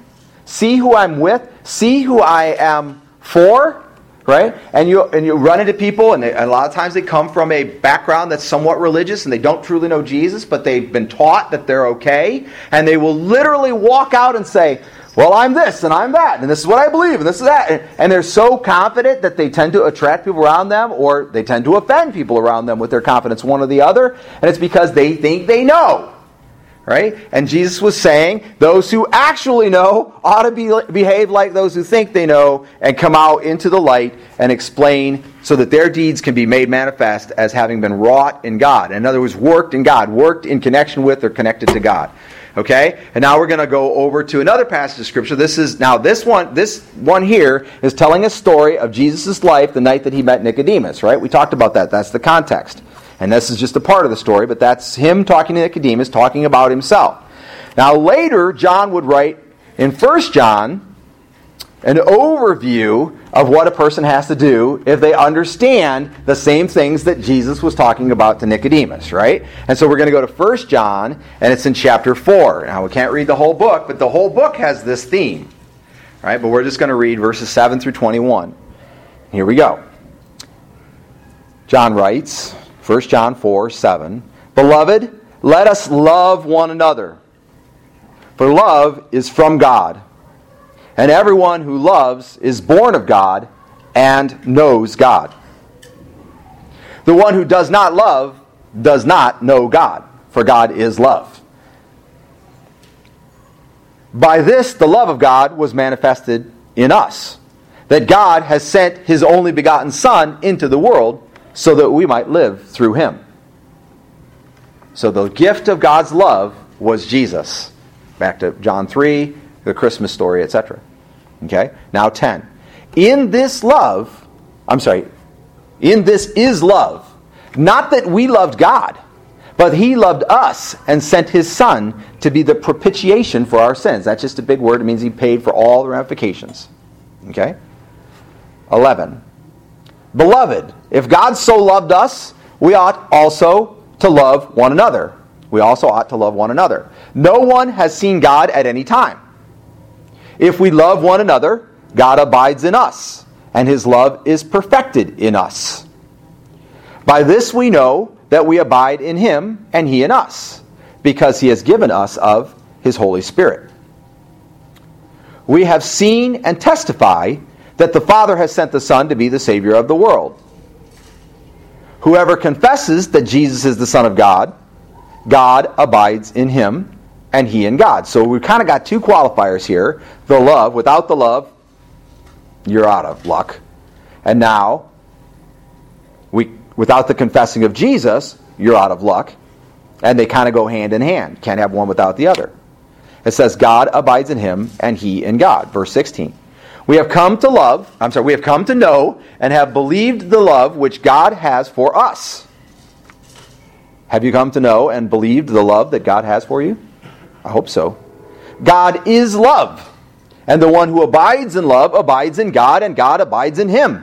S2: See who I'm with? See who I am for? Right? And you, and you run into people, and, they, and a lot of times they come from a background that's somewhat religious and they don't truly know Jesus, but they've been taught that they're okay. And they will literally walk out and say, well, I'm this and I'm that, and this is what I believe, and this is that. And, and they're so confident that they tend to attract people around them, or they tend to offend people around them with their confidence, one or the other. And it's because they think they know. Right? And Jesus was saying those who actually know ought to be, behave like those who think they know and come out into the light and explain so that their deeds can be made manifest as having been wrought in God. In other words, worked in God, worked in connection with or connected to God. Okay? And now we're going to go over to another passage of scripture. This is now this one this one here is telling a story of Jesus' life the night that he met Nicodemus, right? We talked about that. That's the context. And this is just a part of the story, but that's him talking to Nicodemus, talking about himself. Now later, John would write in 1 John an overview of what a person has to do if they understand the same things that Jesus was talking about to Nicodemus, right? And so we're going to go to 1 John, and it's in chapter 4. Now, we can't read the whole book, but the whole book has this theme, right? But we're just going to read verses 7 through 21. Here we go. John writes, 1 John 4 7, Beloved, let us love one another, for love is from God. And everyone who loves is born of God and knows God. The one who does not love does not know God, for God is love. By this, the love of God was manifested in us, that God has sent his only begotten Son into the world so that we might live through him. So the gift of God's love was Jesus. Back to John 3, the Christmas story, etc. Okay? Now 10. In this love, I'm sorry, in this is love. Not that we loved God, but he loved us and sent his son to be the propitiation for our sins. That's just a big word. It means he paid for all the ramifications. Okay? 11. Beloved, if God so loved us, we ought also to love one another. We also ought to love one another. No one has seen God at any time. If we love one another, God abides in us, and his love is perfected in us. By this we know that we abide in him, and he in us, because he has given us of his Holy Spirit. We have seen and testify that the Father has sent the Son to be the Savior of the world. Whoever confesses that Jesus is the Son of God, God abides in him, and he in God. So we've kind of got two qualifiers here. The love, without the love, you're out of luck. And now, we, without the confessing of Jesus, you're out of luck. And they kind of go hand in hand. Can't have one without the other. It says, God abides in him, and he in God. Verse 16. We have come to love, I'm sorry, we have come to know and have believed the love which God has for us. Have you come to know and believed the love that God has for you? I hope so. God is love. And the one who abides in love abides in God, and God abides in him.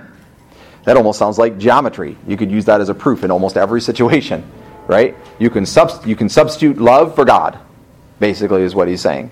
S2: That almost sounds like geometry. You could use that as a proof in almost every situation, right? You can, subst- you can substitute love for God, basically, is what he's saying.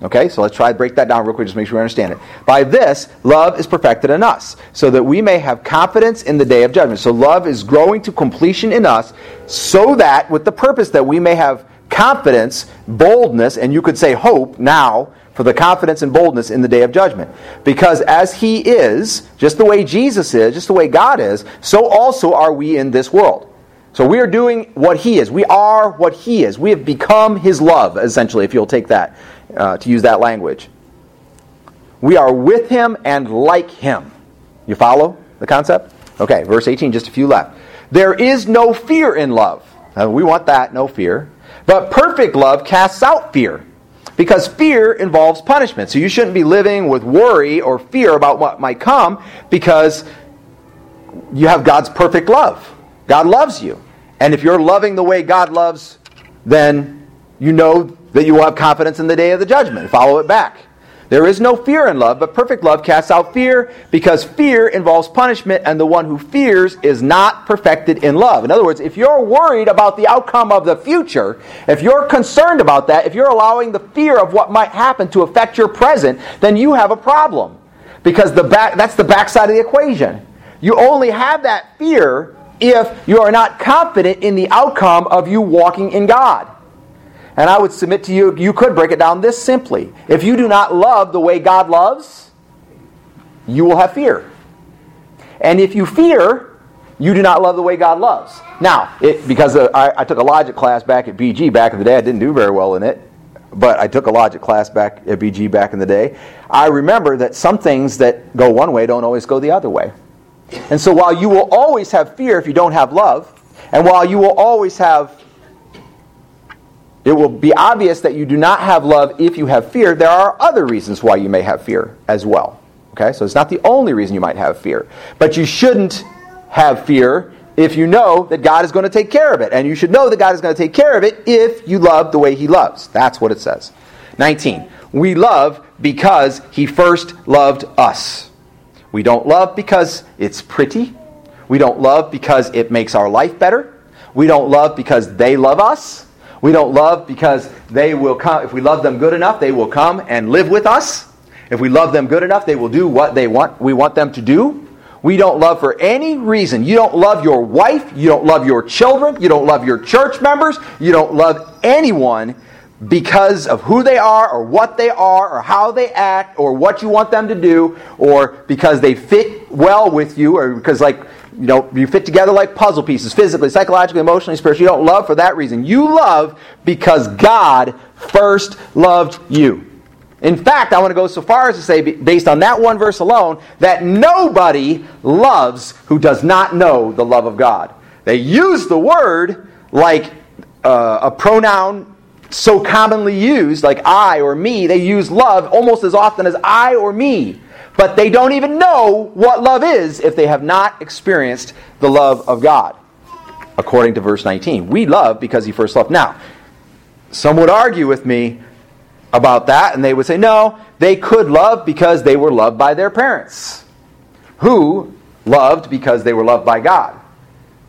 S2: Okay, so let's try to break that down real quick, just make sure we understand it. By this, love is perfected in us, so that we may have confidence in the day of judgment. So love is growing to completion in us, so that, with the purpose that we may have confidence, boldness, and you could say hope now for the confidence and boldness in the day of judgment. Because as He is, just the way Jesus is, just the way God is, so also are we in this world. So we are doing what He is. We are what He is. We have become His love, essentially, if you'll take that, uh, to use that language. We are with Him and like Him. You follow the concept? Okay, verse 18, just a few left. There is no fear in love. Uh, we want that, no fear. But perfect love casts out fear. because fear involves punishment. So you shouldn't be living with worry or fear about what might come because you have God's perfect love. God loves you. And if you're loving the way God loves, then you know that you will have confidence in the day of the judgment. Follow it back. There is no fear in love, but perfect love casts out fear because fear involves punishment, and the one who fears is not perfected in love. In other words, if you're worried about the outcome of the future, if you're concerned about that, if you're allowing the fear of what might happen to affect your present, then you have a problem because the back, that's the backside of the equation. You only have that fear if you are not confident in the outcome of you walking in God. And I would submit to you, you could break it down this simply. If you do not love the way God loves, you will have fear. And if you fear, you do not love the way God loves. Now, it, because uh, I, I took a logic class back at BG back in the day, I didn't do very well in it, but I took a logic class back at BG back in the day. I remember that some things that go one way don't always go the other way. And so while you will always have fear if you don't have love, and while you will always have it will be obvious that you do not have love if you have fear. There are other reasons why you may have fear as well. Okay? So it's not the only reason you might have fear. But you shouldn't have fear if you know that God is going to take care of it. And you should know that God is going to take care of it if you love the way He loves. That's what it says. 19. We love because He first loved us. We don't love because it's pretty. We don't love because it makes our life better. We don't love because they love us. We don't love because they will come. If we love them good enough, they will come and live with us. If we love them good enough, they will do what they want. We want them to do. We don't love for any reason. You don't love your wife. You don't love your children. You don't love your church members. You don't love anyone because of who they are or what they are or how they act or what you want them to do or because they fit well with you or because like you know, you fit together like puzzle pieces, physically, psychologically, emotionally, spiritually. You don't love for that reason. You love because God first loved you. In fact, I want to go so far as to say, based on that one verse alone, that nobody loves who does not know the love of God. They use the word like uh, a pronoun so commonly used, like I or me. They use love almost as often as I or me. But they don't even know what love is if they have not experienced the love of God, according to verse 19. We love because he first loved. Now, some would argue with me about that, and they would say, no, they could love because they were loved by their parents, who loved because they were loved by God.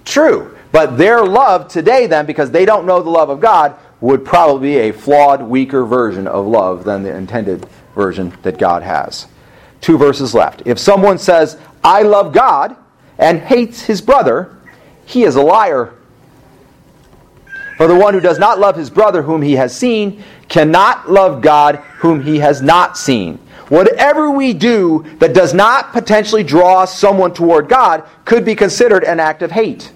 S2: True. But their love today, then, because they don't know the love of God, would probably be a flawed, weaker version of love than the intended version that God has. Two verses left. If someone says, I love God, and hates his brother, he is a liar. For the one who does not love his brother whom he has seen cannot love God whom he has not seen. Whatever we do that does not potentially draw someone toward God could be considered an act of hate.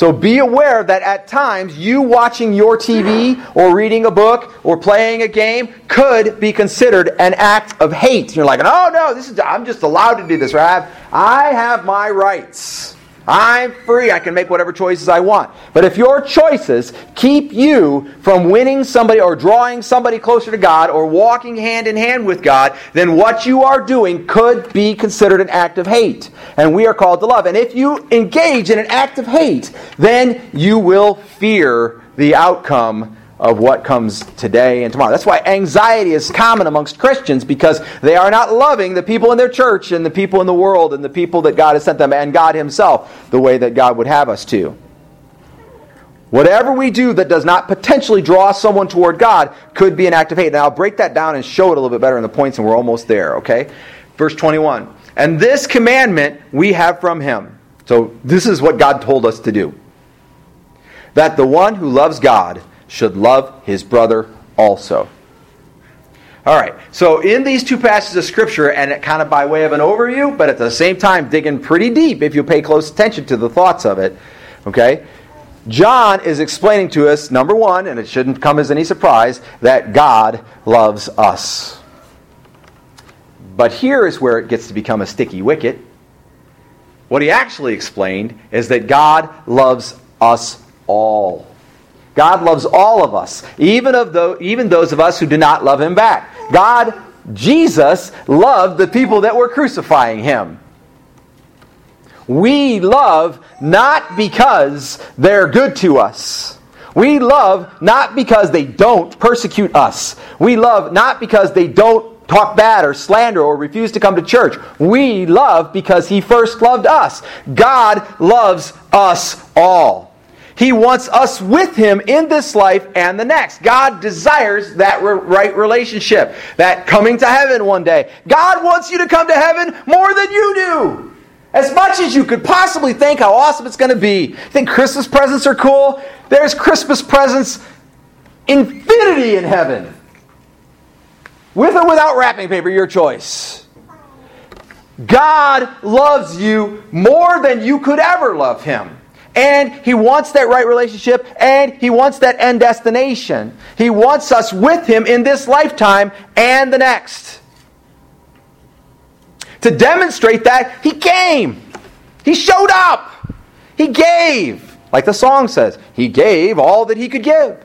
S2: So be aware that at times you watching your TV or reading a book or playing a game could be considered an act of hate. You're like, oh no, this is I'm just allowed to do this. Right? I have, I have my rights. I'm free. I can make whatever choices I want. But if your choices keep you from winning somebody or drawing somebody closer to God or walking hand in hand with God, then what you are doing could be considered an act of hate. And we are called to love. And if you engage in an act of hate, then you will fear the outcome of what comes today and tomorrow. That's why anxiety is common amongst Christians because they are not loving the people in their church and the people in the world and the people that God has sent them and God Himself the way that God would have us to. Whatever we do that does not potentially draw someone toward God could be an act of hate. Now I'll break that down and show it a little bit better in the points, and we're almost there, okay? Verse 21. And this commandment we have from Him. So this is what God told us to do. That the one who loves God should love his brother also. All right, so in these two passages of Scripture, and it kind of by way of an overview, but at the same time digging pretty deep if you pay close attention to the thoughts of it, okay? John is explaining to us, number one, and it shouldn't come as any surprise, that God loves us. But here is where it gets to become a sticky wicket. What he actually explained is that God loves us all. God loves all of us, even of those, even those of us who do not love him back. God, Jesus, loved the people that were crucifying him. We love not because they're good to us. We love not because they don't persecute us. We love not because they don't talk bad or slander or refuse to come to church. We love because He first loved us. God loves us all. He wants us with Him in this life and the next. God desires that right relationship, that coming to heaven one day. God wants you to come to heaven more than you do. As much as you could possibly think how awesome it's going to be. Think Christmas presents are cool? There's Christmas presents infinity in heaven. With or without wrapping paper, your choice. God loves you more than you could ever love Him. And He wants that right relationship, and He wants that end destination. He wants us with Him in this lifetime and the next. To demonstrate that, he came. He showed up. He gave. Like the song says, he gave all that he could give.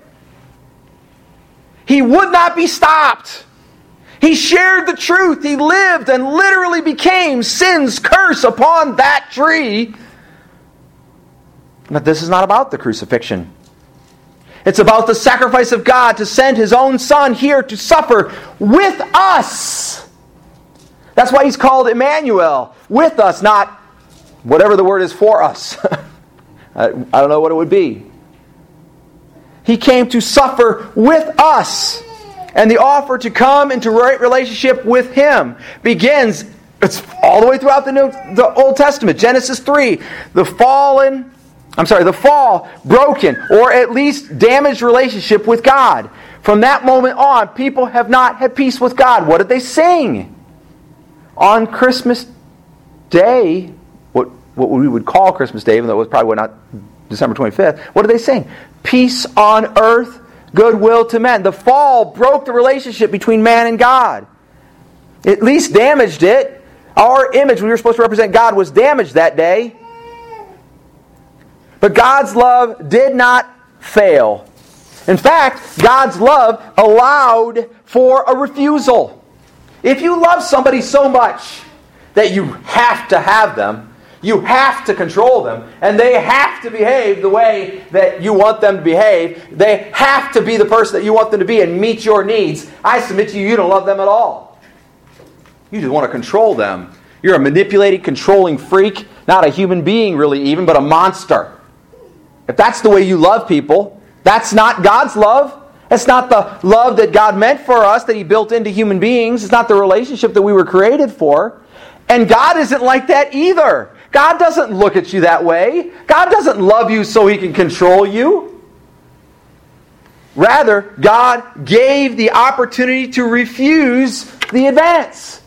S2: He would not be stopped. He shared the truth. He lived and literally became sin's curse upon that tree. But this is not about the crucifixion. It's about the sacrifice of God to send his own son here to suffer with us that's why he's called Emmanuel, with us, not whatever the word is for us. [laughs] I, don't know what it would be. He came to suffer with us. And the offer to come into right relationship with Him begins, it's all the way throughout the, New, the Old Testament. Genesis 3, the fallen, I'm sorry, the fall, broken, or at least damaged relationship with God. From that moment on, people have not had peace with God. What did they sing? on Christmas Day, what, what we would call Christmas Day, even though it was probably not December 25th, what did they sing? Peace on earth, goodwill to men. The fall broke the relationship between man and God. At least damaged it. Our image, we were supposed to represent God, was damaged that day. But God's love did not fail. In fact, God's love allowed for a refusal. If you love somebody so much that you have to have them, you have to control them, and they have to behave the way that you want them to behave, they have to be the person that you want them to be and meet your needs, I submit to you, you don't love them at all. You just want to control them. You're a manipulating, controlling freak, not a human being, really, even, but a monster. If that's the way you love people, that's not God's love. It's not the love that God meant for us that He built into human beings. It's not the relationship that we were created for. And God isn't like that either. God doesn't look at you that way. God doesn't love you so He can control you. Rather, God gave the opportunity to refuse the advance.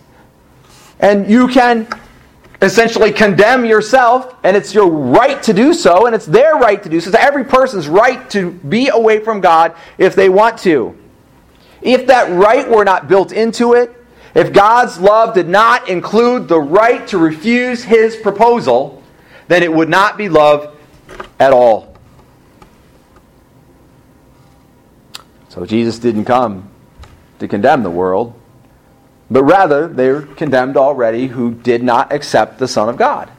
S2: And you can essentially condemn yourself, and it's your right to do so, and it's their right to do so. It's every person's right to be away from God if they want to. If that right were not built into it, if God's love did not include the right to refuse his proposal, then it would not be love at all. So Jesus didn't come to condemn the world, but rather they're condemned already who did not accept the Son of God,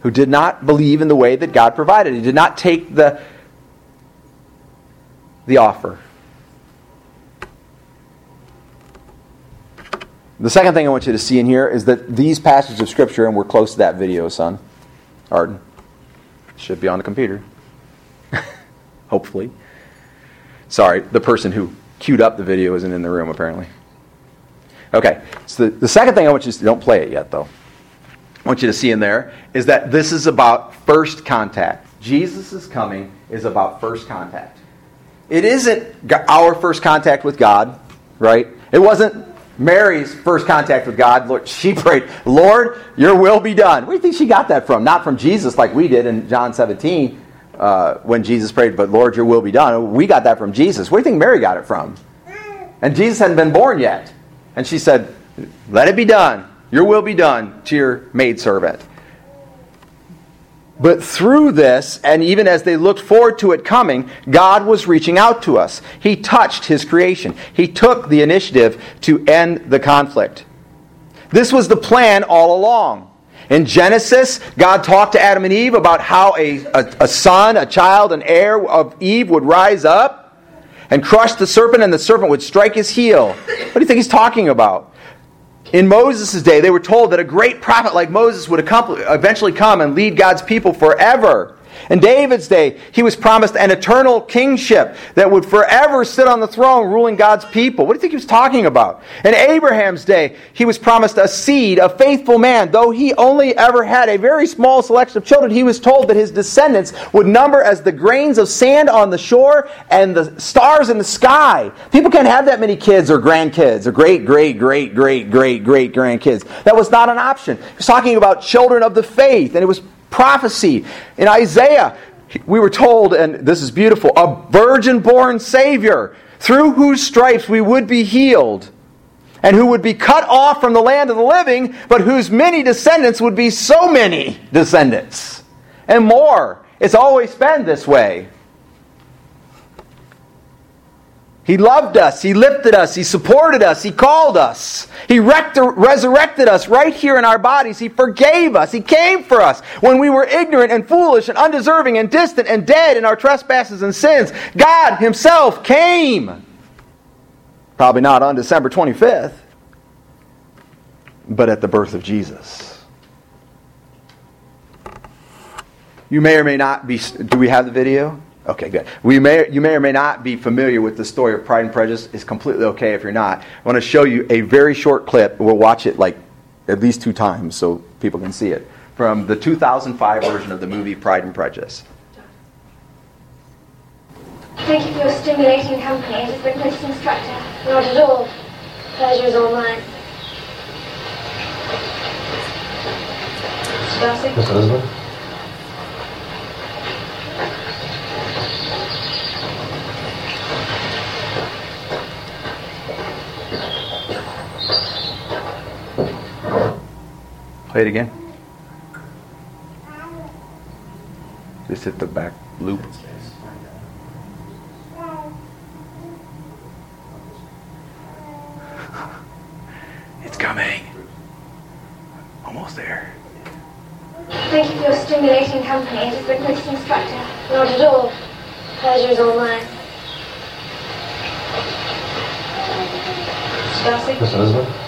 S2: who did not believe in the way that God provided. He did not take the, the offer. The second thing I want you to see in here is that these passages of Scripture, and we're close to that video, son, Arden, should be on the computer. [laughs] Hopefully. Sorry, the person who queued up the video isn't in the room, apparently. Okay, so the, the second thing I want you to don't play it yet though. I want you to see in there is that this is about first contact. Jesus' coming is about first contact. It isn't our first contact with God, right? It wasn't Mary's first contact with God. Lord, she prayed, Lord, your will be done. Where do you think she got that from? Not from Jesus like we did in John 17 uh, when Jesus prayed, but Lord, your will be done. We got that from Jesus. Where do you think Mary got it from? And Jesus hadn't been born yet. And she said, Let it be done. Your will be done to your maidservant. But through this, and even as they looked forward to it coming, God was reaching out to us. He touched His creation, He took the initiative to end the conflict. This was the plan all along. In Genesis, God talked to Adam and Eve about how a, a, a son, a child, an heir of Eve would rise up and crushed the serpent, and the serpent would strike his heel. What do you think he's talking about? In Moses' day, they were told that a great prophet like Moses would eventually come and lead God's people forever. In David's day, he was promised an eternal kingship that would forever sit on the throne ruling God's people. What do you think he was talking about? In Abraham's day, he was promised a seed, a faithful man. Though he only ever had a very small selection of children, he was told that his descendants would number as the grains of sand on the shore and the stars in the sky. People can't have that many kids or grandkids or great, great, great, great, great, great grandkids. That was not an option. He was talking about children of the faith, and it was prophecy. In Isaiah, we were told, and this is beautiful, a virgin born Savior through whose stripes we would be healed, and who would be cut off from the land of the living, but whose many descendants would be so many descendants and more. It's always been this way. He loved us. He lifted us. He supported us. He called us. He resurrected us right here in our bodies. He forgave us. He came for us when we were ignorant and foolish and undeserving and distant and dead in our trespasses and sins. God Himself came. Probably not on December 25th, but at the birth of Jesus. You may or may not be. Do we have the video? Okay, good. We may, you may or may not be familiar with the story of Pride and Prejudice. It's completely okay if you're not. I want to show you a very short clip. We'll watch it like at least two times so people can see it from the 2005 version of the movie Pride and Prejudice.
S9: Thank you for your stimulating company as a fitness instructor. Not at all. Pleasure is all mine. Darcy?
S10: Miss Elizabeth?
S2: Play it again. Just hit the back loop. [laughs] It's coming. Almost there.
S9: Thank you for your stimulating company as a fitness instructor. Not at all. Pleasure is all mine. Darcy?
S10: Miss Elizabeth?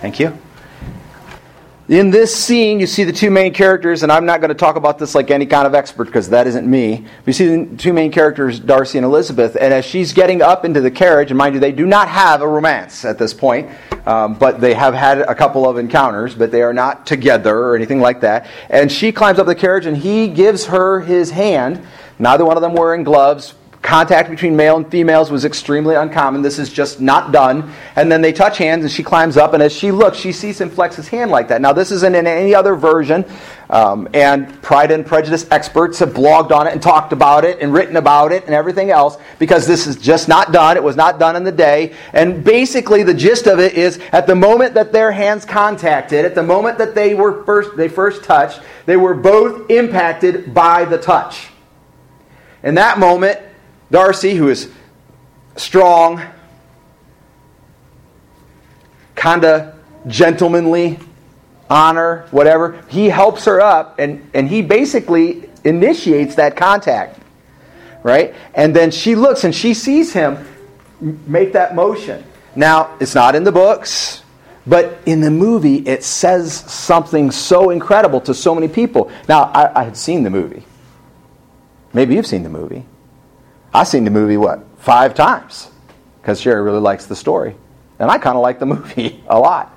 S2: Thank you. In this scene, you see the two main characters, and I'm not going to talk about this like any kind of expert because that isn't me. We see the two main characters, Darcy and Elizabeth, and as she's getting up into the carriage, and mind you, they do not have a romance at this point, um, but they have had a couple of encounters, but they are not together or anything like that. And she climbs up the carriage, and he gives her his hand. Neither one of them wearing gloves, Contact between male and females was extremely uncommon. This is just not done. And then they touch hands, and she climbs up, and as she looks, she sees him flex his hand like that. Now, this isn't in any other version, um, and Pride and Prejudice experts have blogged on it and talked about it and written about it and everything else because this is just not done. It was not done in the day. And basically, the gist of it is at the moment that their hands contacted, at the moment that they were first, they first touched, they were both impacted by the touch. In that moment, Darcy, who is strong, kind of gentlemanly, honor, whatever, he helps her up and, and he basically initiates that contact. Right? And then she looks and she sees him make that motion. Now, it's not in the books, but in the movie, it says something so incredible to so many people. Now, I, I had seen the movie. Maybe you've seen the movie. I've seen the movie, what, five times? Because Sherry really likes the story. And I kind of like the [laughs] movie a lot.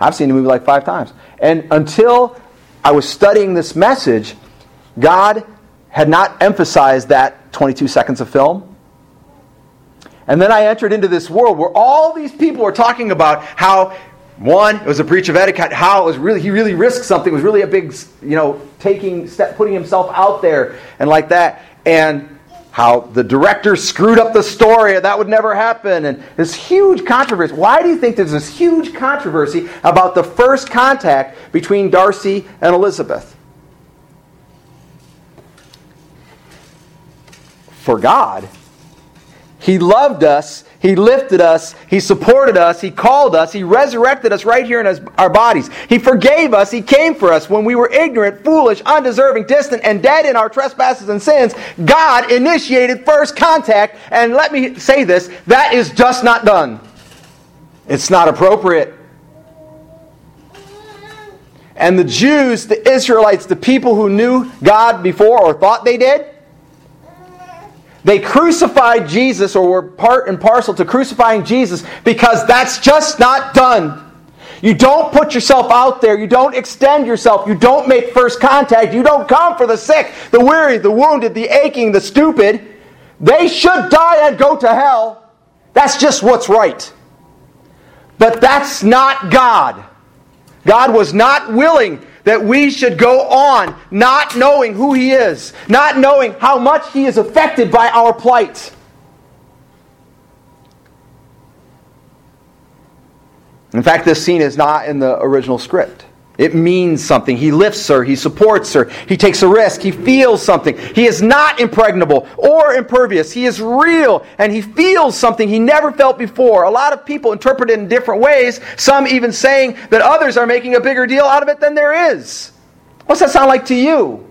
S2: I've seen the movie like five times. And until I was studying this message, God had not emphasized that 22 seconds of film. And then I entered into this world where all these people were talking about how one, it was a breach of etiquette. How it was really he really risked something. It was really a big, you know, taking step, putting himself out there and like that. And how the director screwed up the story, that would never happen, and this huge controversy. Why do you think there's this huge controversy about the first contact between Darcy and Elizabeth? For God, He loved us he lifted us. He supported us. He called us. He resurrected us right here in our bodies. He forgave us. He came for us when we were ignorant, foolish, undeserving, distant, and dead in our trespasses and sins. God initiated first contact. And let me say this that is just not done. It's not appropriate. And the Jews, the Israelites, the people who knew God before or thought they did, they crucified Jesus or were part and parcel to crucifying Jesus because that's just not done. You don't put yourself out there. You don't extend yourself. You don't make first contact. You don't come for the sick, the weary, the wounded, the aching, the stupid. They should die and go to hell. That's just what's right. But that's not God. God was not willing that we should go on not knowing who He is, not knowing how much He is affected by our plight. In fact, this scene is not in the original script. It means something. He lifts her, he supports her, he takes a risk, he feels something. He is not impregnable or impervious. He is real and he feels something he never felt before. A lot of people interpret it in different ways, some even saying that others are making a bigger deal out of it than there is. What's that sound like to you?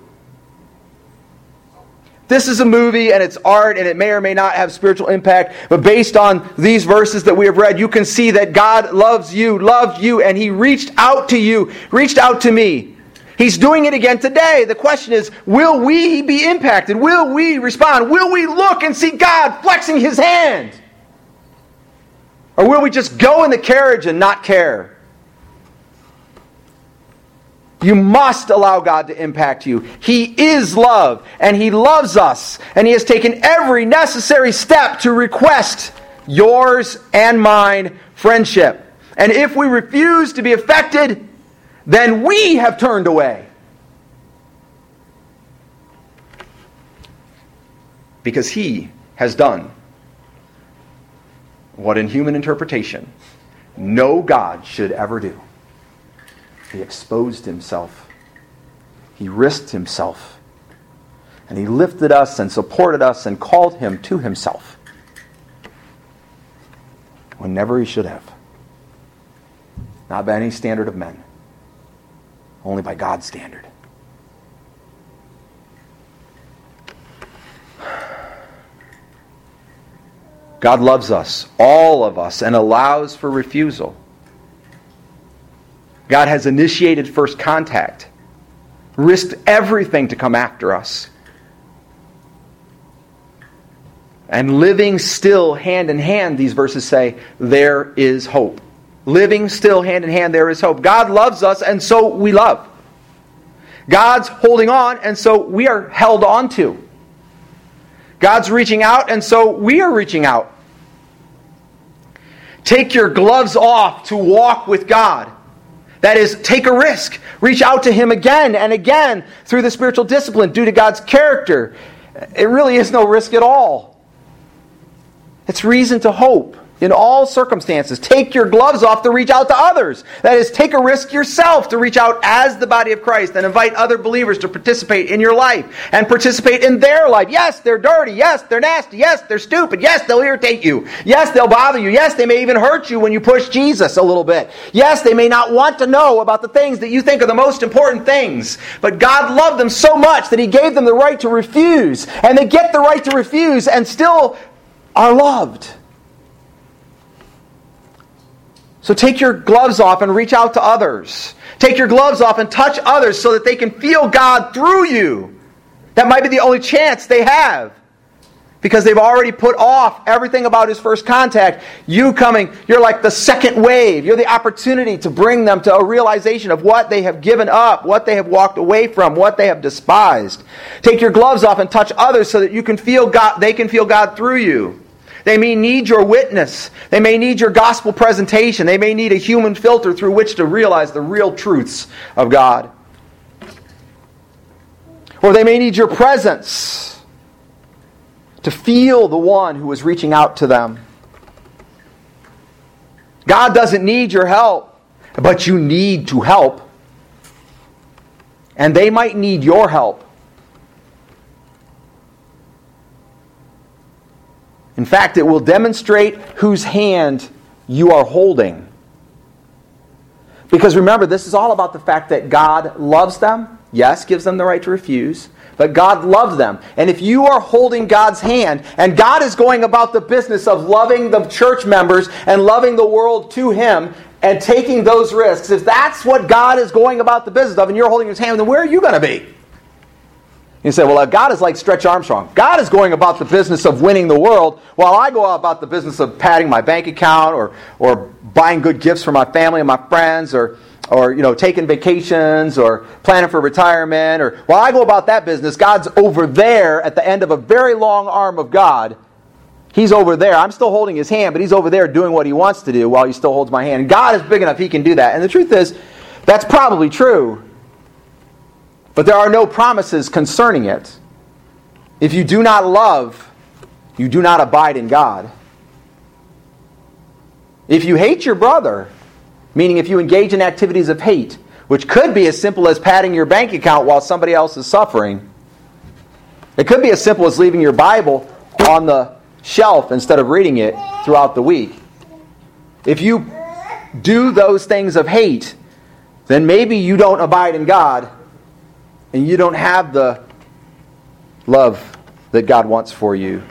S2: This is a movie and it's art and it may or may not have spiritual impact, but based on these verses that we have read, you can see that God loves you, loved you, and He reached out to you, reached out to me. He's doing it again today. The question is, will we be impacted? Will we respond? Will we look and see God flexing His hand? Or will we just go in the carriage and not care? You must allow God to impact you. He is love, and He loves us, and He has taken every necessary step to request yours and mine friendship. And if we refuse to be affected, then we have turned away. Because He has done what, in human interpretation, no God should ever do. He exposed himself. He risked himself. And he lifted us and supported us and called him to himself whenever he should have. Not by any standard of men, only by God's standard. God loves us, all of us, and allows for refusal. God has initiated first contact, risked everything to come after us. And living still hand in hand, these verses say, there is hope. Living still hand in hand, there is hope. God loves us, and so we love. God's holding on, and so we are held on to. God's reaching out, and so we are reaching out. Take your gloves off to walk with God. That is, take a risk. Reach out to Him again and again through the spiritual discipline due to God's character. It really is no risk at all. It's reason to hope in all circumstances. Take your gloves off to reach out to others. That is, take a risk yourself to reach out as the body of Christ and invite other believers to participate in your life and participate in their life. Yes, they're dirty. Yes, they're nasty. Yes, they're stupid. Yes, they'll irritate you. Yes, they'll bother you. Yes, they may even hurt you when you push Jesus a little bit. Yes, they may not want to know about the things that you think are the most important things. But God loved them so much that He gave them the right to refuse. And they get the right to refuse and still are loved. So take your gloves off and reach out to others. Take your gloves off and touch others so that they can feel God through you. That might be the only chance they have. Because they've already put off everything about his first contact. You coming, you're like the second wave. You're the opportunity to bring them to a realization of what they have given up, what they have walked away from, what they have despised. Take your gloves off and touch others so that you can feel God, they can feel God through you. They may need your witness. They may need your gospel presentation. They may need a human filter through which to realize the real truths of God. Or they may need your presence. to feel the one who is reaching out to them. God doesn't need your help, but you need to help. And they might need your help. In fact, it will demonstrate whose hand you are holding. Because remember, this is all about the fact that God loves them, yes, gives them the right to refuse, but God loves them. And if you are holding God's hand, and God is going about the business of loving the church members and loving the world to Him and taking those risks, if that's what God is going about the business of, and you're holding His hand, then where are you going to be? You say, well, uh, God is like Stretch Armstrong. God is going about the business of winning the world, while I go about the business of padding my bank account or, or buying good gifts for my family and my friends or, or you know, taking vacations or planning for retirement. Or while I go about that business, God's over there at the end of a very long arm of God. He's over there. I'm still holding his hand, but he's over there doing what he wants to do while he still holds my hand. And God is big enough, he can do that. And the truth is, that's probably true. But there are no promises concerning it. If you do not love, you do not abide in God. If you hate your brother, meaning if you engage in activities of hate, which could be as simple as padding your bank account while somebody else is suffering, it could be as simple as leaving your Bible on the shelf instead of reading it throughout the week. If you do those things of hate, then maybe you don't abide in God and you don't have the love that God wants for you.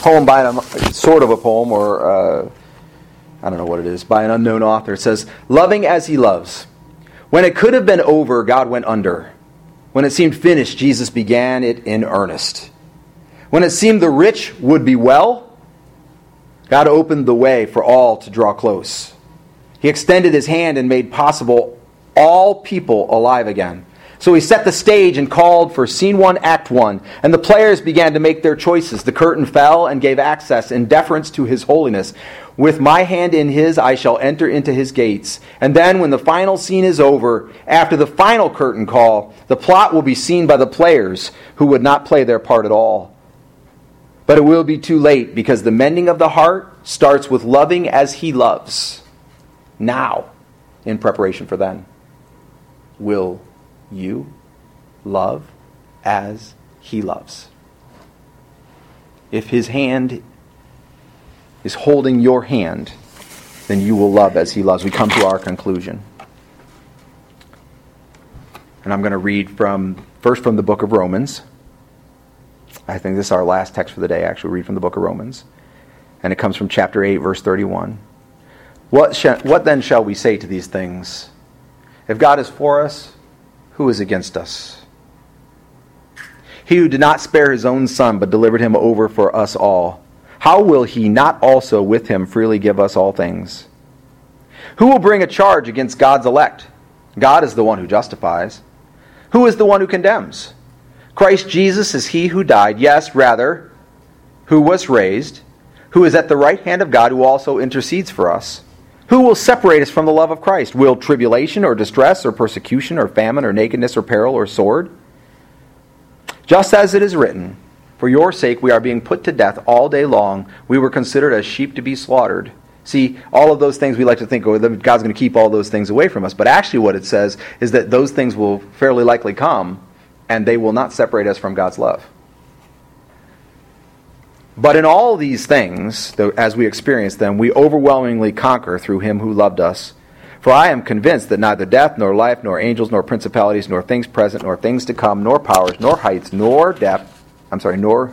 S2: Poem by an, sort of a poem, or uh, I don't know what it is, by an unknown author. It says, Loving as he loves. When it could have been over, God went under. When it seemed finished, Jesus began it in earnest. When it seemed the rich would be well, God opened the way for all to draw close. He extended his hand and made possible all people alive again. So he set the stage and called for scene one, act one, and the players began to make their choices. The curtain fell and gave access in deference to his holiness. With my hand in his, I shall enter into his gates. And then, when the final scene is over, after the final curtain call, the plot will be seen by the players who would not play their part at all. But it will be too late because the mending of the heart starts with loving as he loves. Now, in preparation for then. Will you love as he loves? If his hand is holding your hand, then you will love as he loves. We come to our conclusion. And I'm going to read from first from the book of Romans. I think this is our last text for the day. Actually, read from the book of Romans. And it comes from chapter 8, verse 31. What, sh- what then shall we say to these things? If God is for us, who is against us? He who did not spare his own son, but delivered him over for us all, how will he not also with him freely give us all things? Who will bring a charge against God's elect? God is the one who justifies. Who is the one who condemns? Christ Jesus is he who died, yes, rather, who was raised, who is at the right hand of God, who also intercedes for us. Who will separate us from the love of Christ? Will tribulation or distress or persecution or famine or nakedness or peril or sword? Just as it is written, For your sake we are being put to death all day long. We were considered as sheep to be slaughtered. See, all of those things we like to think, oh, God's going to keep all those things away from us. But actually, what it says is that those things will fairly likely come, and they will not separate us from God's love. But in all these things, as we experience them, we overwhelmingly conquer through him who loved us. For I am convinced that neither death, nor life, nor angels, nor principalities, nor things present, nor things to come, nor powers, nor heights, nor depth, I'm sorry, nor,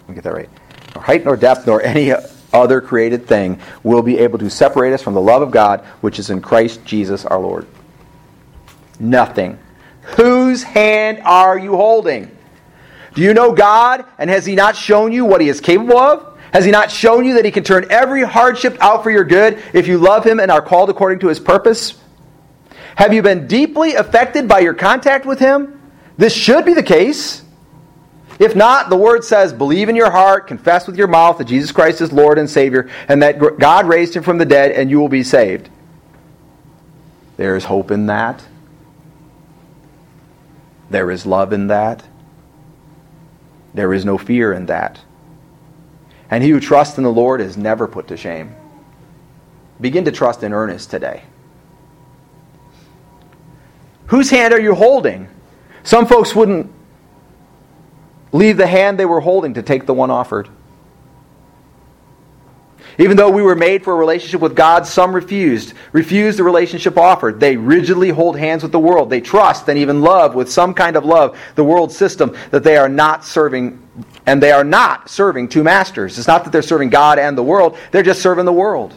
S2: let me get that right, nor height, nor depth, nor any other created thing will be able to separate us from the love of God which is in Christ Jesus our Lord. Nothing. Whose hand are you holding? Do you know God, and has He not shown you what He is capable of? Has He not shown you that He can turn every hardship out for your good if you love Him and are called according to His purpose? Have you been deeply affected by your contact with Him? This should be the case. If not, the Word says, believe in your heart, confess with your mouth that Jesus Christ is Lord and Savior, and that God raised Him from the dead, and you will be saved. There is hope in that. There is love in that. There is no fear in that. And he who trusts in the Lord is never put to shame. Begin to trust in earnest today. Whose hand are you holding? Some folks wouldn't leave the hand they were holding to take the one offered. Even though we were made for a relationship with God, some refused. Refused the relationship offered. They rigidly hold hands with the world. They trust and even love with some kind of love the world system that they are not serving and they are not serving two masters. It's not that they're serving God and the world, they're just serving the world.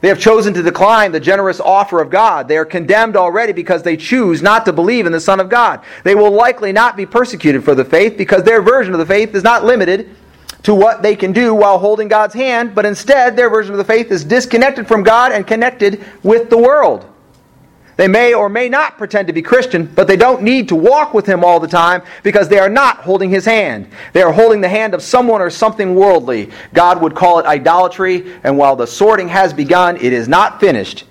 S2: They have chosen to decline the generous offer of God. They are condemned already because they choose not to believe in the Son of God. They will likely not be persecuted for the faith because their version of the faith is not limited to what they can do while holding God's hand, but instead their version of the faith is disconnected from God and connected with the world. They may or may not pretend to be Christian, but they don't need to walk with Him all the time because they are not holding His hand. They are holding the hand of someone or something worldly. God would call it idolatry, and while the sorting has begun, it is not finished.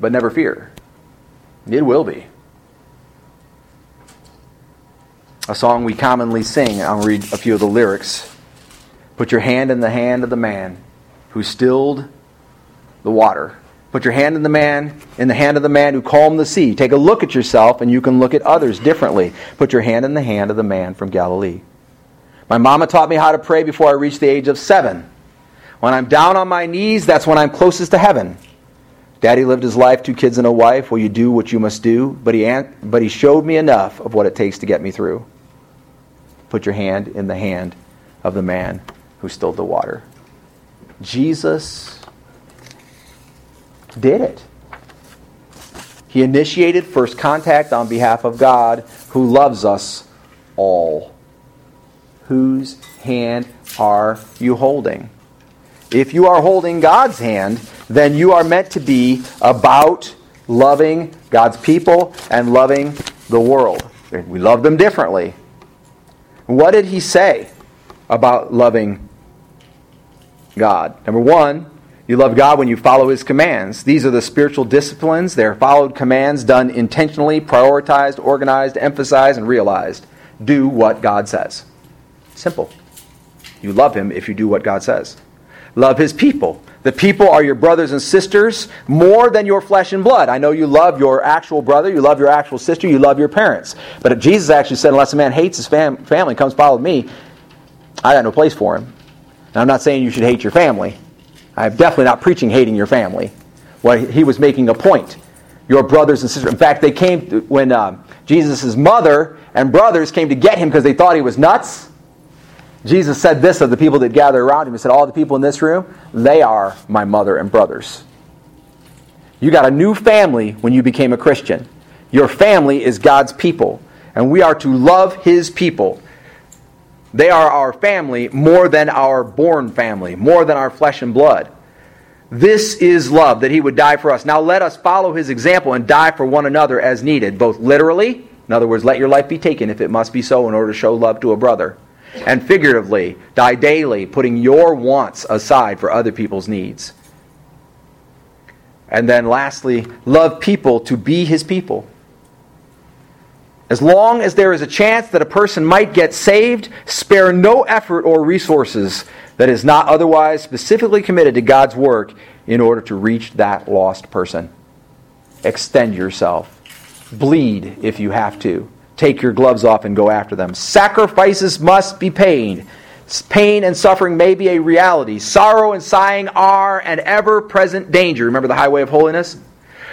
S2: But never fear, it will be. A song we commonly sing, I'll read a few of the lyrics. Put your hand in the hand of the man who stilled the water. Put your hand in the man, in the hand of the man who calmed the sea. Take a look at yourself and you can look at others differently. Put your hand in the hand of the man from Galilee. My mama taught me how to pray before I reached the age of seven. When I'm down on my knees, that's when I'm closest to heaven. Daddy lived his life, two kids and a wife. Will you do what you must do? But he, but he showed me enough of what it takes to get me through. Put your hand in the hand of the man who stilled the water. Jesus did it. He initiated first contact on behalf of God who loves us all. Whose hand are you holding? If you are holding God's hand, then you are meant to be about loving God's people and loving the world. We love them differently. What did he say about loving God? Number one, you love God when you follow his commands. These are the spiritual disciplines. They're followed commands done intentionally, prioritized, organized, emphasized, and realized. Do what God says. Simple. You love him if you do what God says. Love his people. The people are your brothers and sisters more than your flesh and blood. I know you love your actual brother, you love your actual sister, you love your parents. But Jesus actually said, unless a man hates his fam- family comes follow me, I got no place for him. And I'm not saying you should hate your family. I'm definitely not preaching hating your family. What he was making a point. Your brothers and sisters. In fact, they came when uh, Jesus' mother and brothers came to get him because they thought he was nuts. Jesus said this of the people that gather around him. He said, All the people in this room, they are my mother and brothers. You got a new family when you became a Christian. Your family is God's people, and we are to love his people. They are our family more than our born family, more than our flesh and blood. This is love, that he would die for us. Now let us follow his example and die for one another as needed, both literally, in other words, let your life be taken if it must be so in order to show love to a brother and figuratively, die daily, putting your wants aside for other people's needs. And then lastly, love people to be his people. As long as there is a chance that a person might get saved, spare no effort or resources that is not otherwise specifically committed to God's work in order to reach that lost person. Extend yourself. Bleed if you have to take your gloves off and go after them. Sacrifices must be paid. Pain and suffering may be a reality. Sorrow and sighing are an ever present danger. Remember the highway of holiness?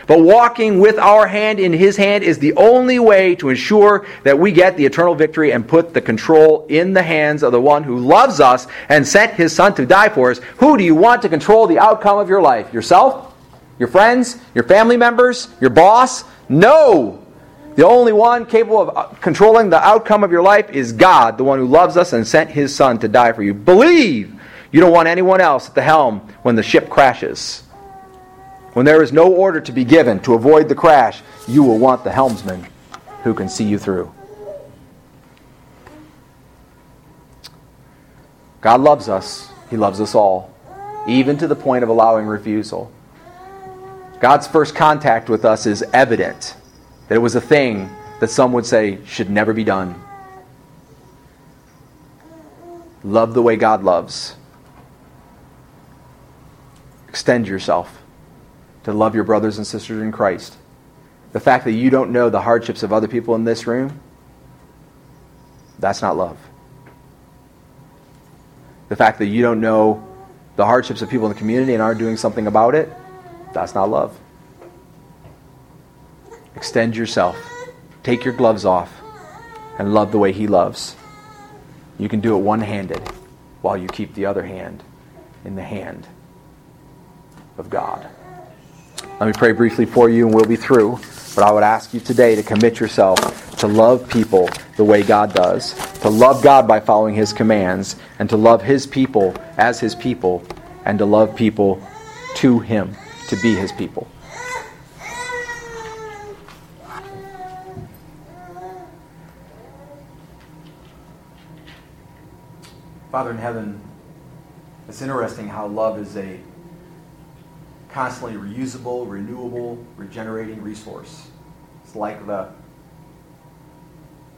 S2: But walking with our hand in His hand is the only way to ensure that we get the eternal victory and put the control in the hands of the one who loves us and sent His Son to die for us. Who do you want to control the outcome of your life? Yourself? Your friends? Your family members? Your boss? No! The only one capable of uh, controlling the outcome of your life is God, the one who loves us and sent his Son to die for you. Believe you don't want anyone else at the helm when the ship crashes. When there is no order to be given to avoid the crash, you will want the helmsman who can see you through. God loves us. He loves us all, even to the point of allowing refusal. God's first contact with us is evident That it was a thing that some would say should never be done. Love the way God loves. Extend yourself to love your brothers and sisters in Christ. The fact that you don't know the hardships of other people in this room, that's not love. The fact that you don't know the hardships of people in the community and aren't doing something about it, that's not love. Extend yourself. Take your gloves off and love the way He loves. You can do it one handed while you keep the other hand in the hand of God. Let me pray briefly for you and we'll be through. But I would ask you today to commit yourself to love people the way God does, to love God by following His commands, and to love His people as His people, and to love people to Him, to be His people. Father in heaven, it's interesting how love is a constantly reusable, renewable, regenerating resource. It's like the,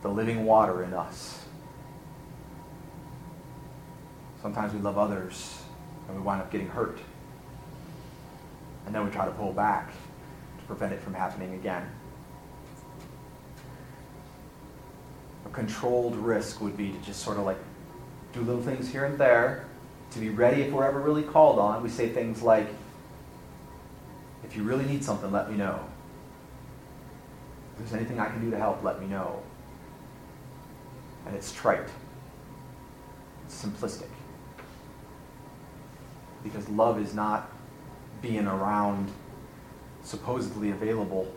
S2: the living water in us. Sometimes we love others and we wind up getting hurt. And then we try to pull back to prevent it from happening again. A controlled risk would be to just sort of like do little things here and there to be ready if we're ever really called on. We say things like, if you really need something, let me know. If there's anything I can do to help, let me know. And it's trite, it's simplistic. Because love is not being around, supposedly available,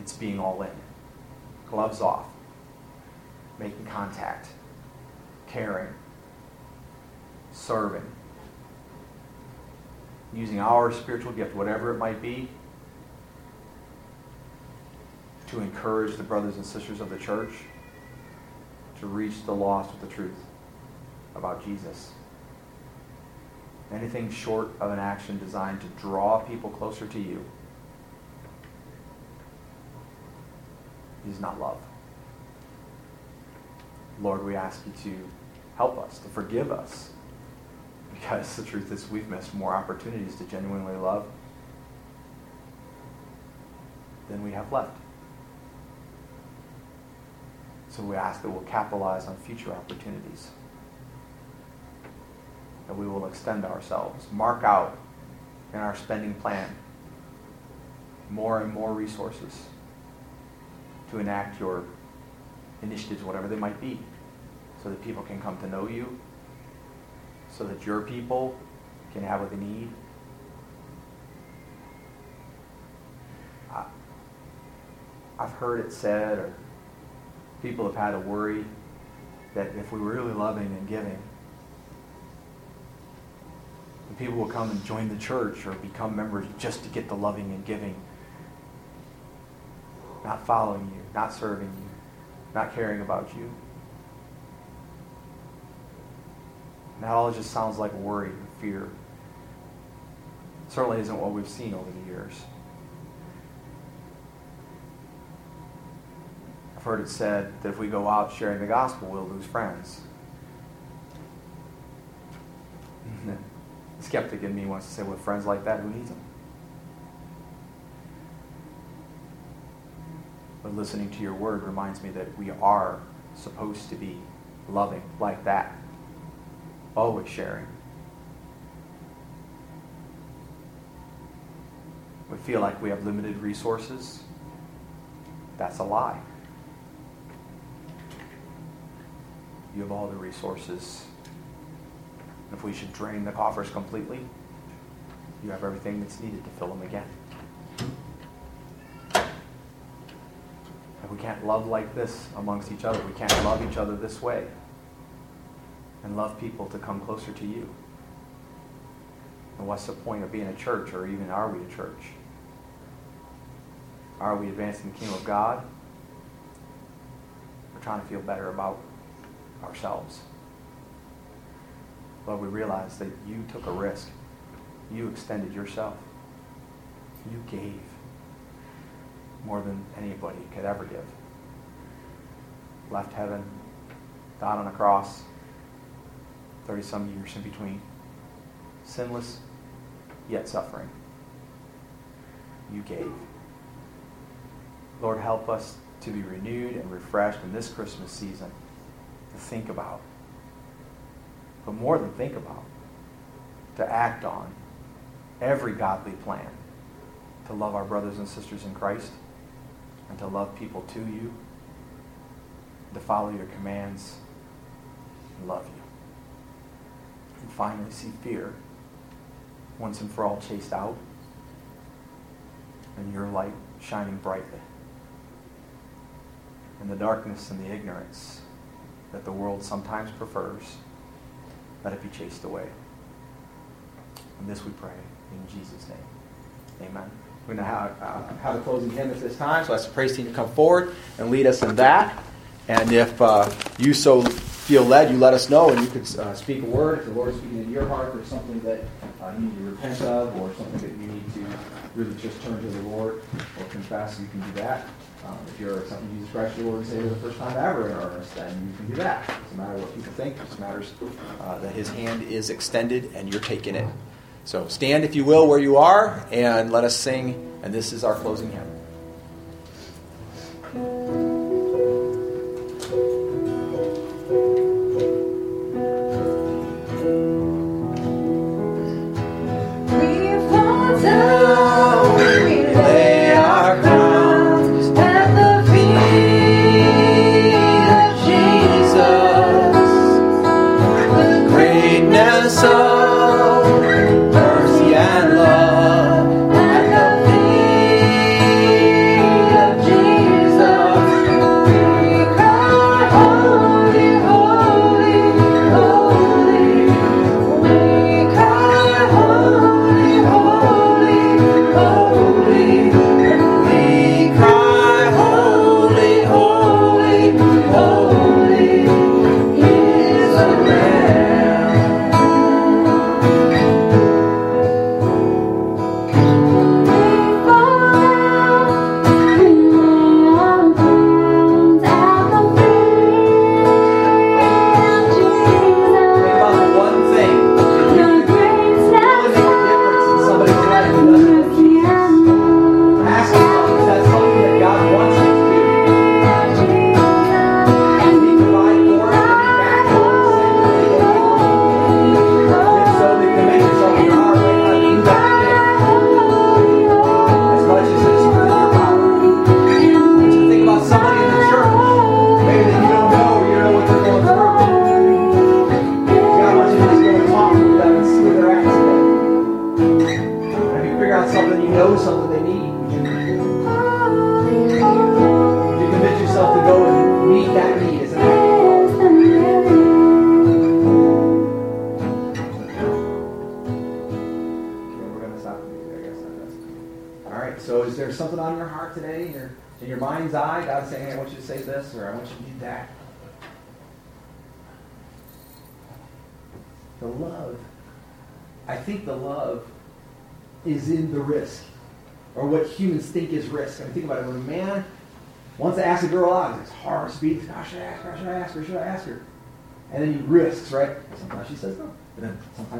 S2: it's being all in. Gloves off, making contact, caring, serving using our spiritual gift, whatever it might be, to encourage the brothers and sisters of the church to reach the lost with the truth about Jesus. Anything short of an action designed to draw people closer to you is not love. Lord, we ask you to help us, to forgive us because the truth is, we've missed more opportunities to genuinely love than we have left. So we ask that we'll capitalize on future opportunities. That we will extend ourselves, mark out in our spending plan more and more resources to enact your initiatives, whatever they might be, so that people can come to know you so that your people can have what they need. I, I've heard it said, or people have had a worry that if we were really loving and giving, people will come and join the church or become members just to get the loving and giving, not following you, not serving you, not caring about you. That all just sounds like worry and fear. Certainly isn't what we've seen over the years. I've heard it said that if we go out sharing the gospel, we'll lose friends. [laughs] the skeptic in me wants to say, with friends like that, who needs them? But listening to your word reminds me that we are supposed to be loving like that always sharing. We feel like we have limited resources. That's a lie. You have all the resources. If we should drain the coffers completely, you have everything that's needed to fill them again. If we can't love like this amongst each other, we can't love each other this way and love people to come closer to you. And what's the point of being a church, or even are we a church? Are we advancing the kingdom of God? We're trying to feel better about ourselves. But we realize that you took a risk. You extended yourself. You gave. more than anybody could ever give. Left heaven, died on a cross, 30 some years in between. Sinless, yet suffering. You gave. Lord, help us to be renewed and refreshed in this Christmas season to think about, but more than think about, to act on every godly plan to love our brothers and sisters in Christ and to love people to you, to follow your commands and love you. Finally, see fear once and for all chased out and your light shining brightly. And the darkness and the ignorance that the world sometimes prefers, let it be chased away. And this we pray in Jesus' name. Amen. We're going to have, uh, have a closing hymn at this time, so I ask the praise team to come forward and lead us in that. And if uh, you so feel led, you let us know, and you could uh, speak a word. If the Lord is speaking in your heart, there's something that uh, you need to repent of, or something that you need to really just turn to the Lord or confess, you can do that. Um, if you're accepting Jesus Christ, your Lord and Savior, the first time ever in earnest, then you can do that. It doesn't matter what people think. It just matters uh, that His hand is extended and you're taking it. So stand, if you will, where you are, and let us sing. And this is our closing hymn.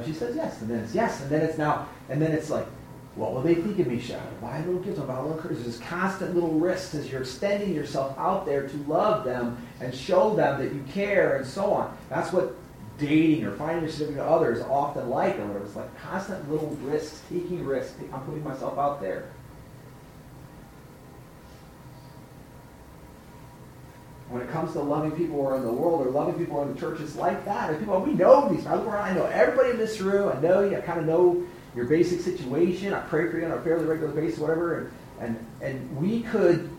S2: She says yes, and then it's yes, and then it's now, and then it's like, what will they think of me? Should Why little gift? I'll buy a little There's this constant little risks as you're extending yourself out there to love them and show them that you care and so on. That's what dating or finding a significant other is often like, or whatever. It's like constant little risks, taking risks. I'm putting myself out there. When it comes to loving people who are in the world or loving people in the church, it's like that. And people, we know these. I look around, I know everybody in this room. I know you. I kind of know your basic situation. I pray for you on a fairly regular basis, whatever. And, and, and we could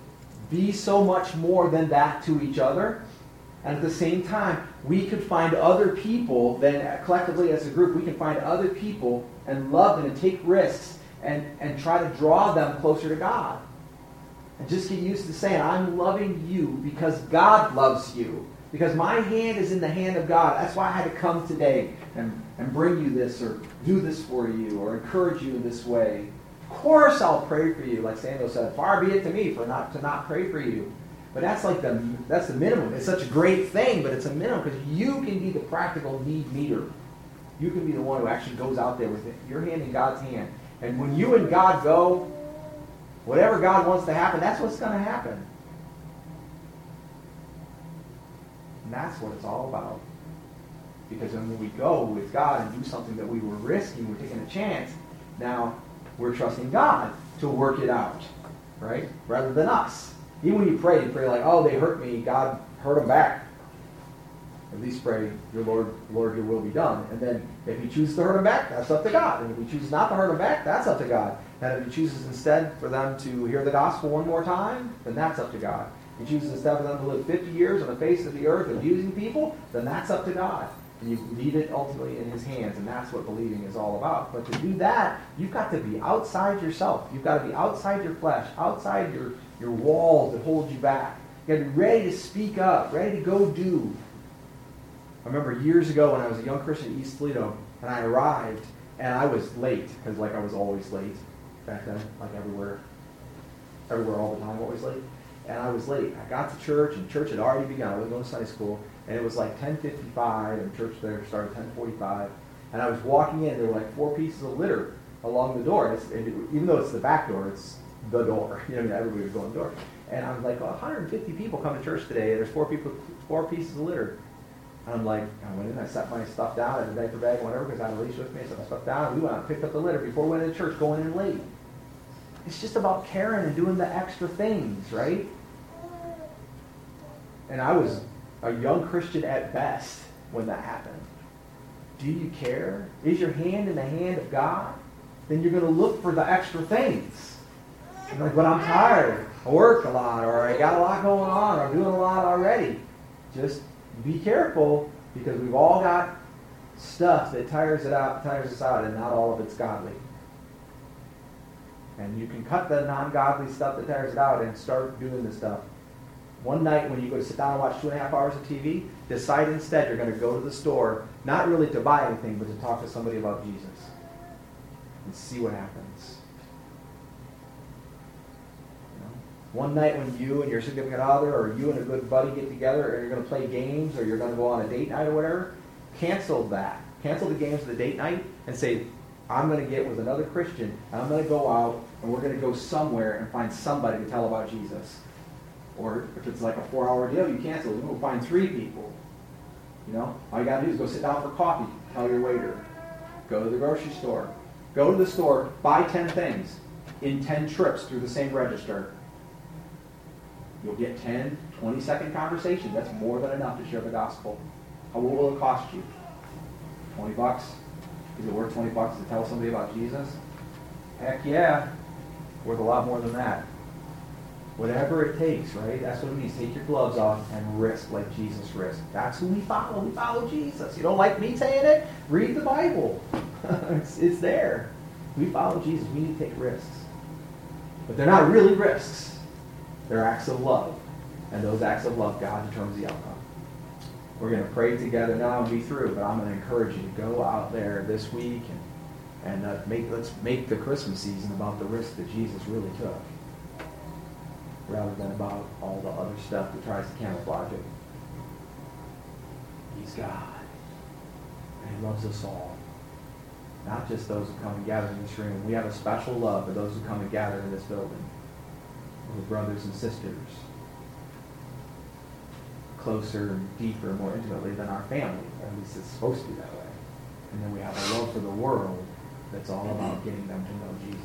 S2: be so much more than that to each other. And at the same time, we could find other people, then uh, collectively as a group, we can find other people and love them and take risks and, and try to draw them closer to God. And just get used to saying, I'm loving you because God loves you. Because my hand is in the hand of God. That's why I had to come today and, and bring you this or do this for you or encourage you in this way. Of course I'll pray for you, like Samuel said. Far be it to me for not to not pray for you. But that's like the that's the minimum. It's such a great thing, but it's a minimum because you can be the practical need meter. You can be the one who actually goes out there with your hand in God's hand. And when you and God go, whatever God wants to happen, that's what's going to happen. And that's what it's all about. Because when we go with God and do something that we were risking, we're taking a chance, now we're trusting God to work it out, right? Rather than us. Even when you pray, you pray like, oh, they hurt me, God hurt them back. At least pray, your Lord, Lord, your will be done. And then if he chooses to hurt them back, that's up to God. And if he chooses not to hurt them back, that's up to God. And if he chooses instead for them to hear the gospel one more time, then that's up to God. If he chooses instead for them to live 50 years on the face of the earth abusing people, then that's up to God. And you leave it ultimately in his hands, and that's what believing is all about. But to do that, you've got to be outside yourself. You've got to be outside your flesh, outside your, your walls that hold you back. You've got to be ready to speak up, ready to go do. I remember years ago when I was a young Christian in East Toledo, and I arrived, and I was late, because like I was always late back then, like everywhere, everywhere all the time, always late. And I was late. I got to church, and church had already begun. I was going to Sunday school, and it was like 10.55, and church there started 10.45. And I was walking in, there were like four pieces of litter along the door. And, and it, even though it's the back door, it's the door. [laughs] You know, I mean, everybody was going the door. And I was like, well, 150 people come to church today. And there's four people, four pieces of litter. And I'm like, I went in, I set my stuff down, I had a diaper bag, whatever, because I had a leash with me. I set my stuff down, we went out and picked up the litter before we went into church, going in late. It's just about caring and doing the extra things, right? And I was a young Christian at best when that happened. Do you care? Is your hand in the hand of God? Then you're going to look for the extra things. You're like, but I'm tired. I work a lot, or I got a lot going on, or I'm doing a lot already. Just be careful because we've all got stuff that tires it out, tires us out, and not all of it's godly. And you can cut the non-godly stuff that tires it out and start doing the stuff. One night when you go to sit down and watch two and a half hours of TV, decide instead you're going to go to the store, not really to buy anything, but to talk to somebody about Jesus. And see what happens. You know? One night when you and your significant other or you and a good buddy get together and you're going to play games or you're going to go on a date night or whatever, cancel that. Cancel the games of the date night and say, I'm going to get with another Christian and I'm going to go out and we're going to go somewhere and find somebody to tell about Jesus. Or if it's like a four hour deal, you cancel. You go find three people. You know, all you got to do is go sit down for coffee. Tell your waiter. Go to the grocery store. Go to the store, buy 10 things in 10 trips through the same register. You'll get 10, 20 second conversation. That's more than enough to share the gospel. How what will it cost you? 20 bucks? Is it worth 20 bucks to tell somebody about Jesus? Heck yeah. Worth a lot more than that. Whatever it takes, right? That's what it means. Take your gloves off and risk like Jesus risked. That's who we follow. We follow Jesus. You don't like me saying it? Read the Bible. [laughs] it's, it's there. We follow Jesus. We need to take risks. But they're not really risks. They're acts of love. And those acts of love, God determines the outcome. We're going to pray together now and be through, but I'm going to encourage you to go out there this week and, and uh, make, let's make the Christmas season about the risk that Jesus really took rather than about all the other stuff that tries to camouflage it. He's God. And He loves us all. Not just those who come and gather in this room. We have a special love for those who come and gather in this building. Brothers and sisters. Closer deeper, more intimately than our family. At least it's supposed to be that way. And then we have a love for the world that's all mm-hmm. about getting them to know Jesus.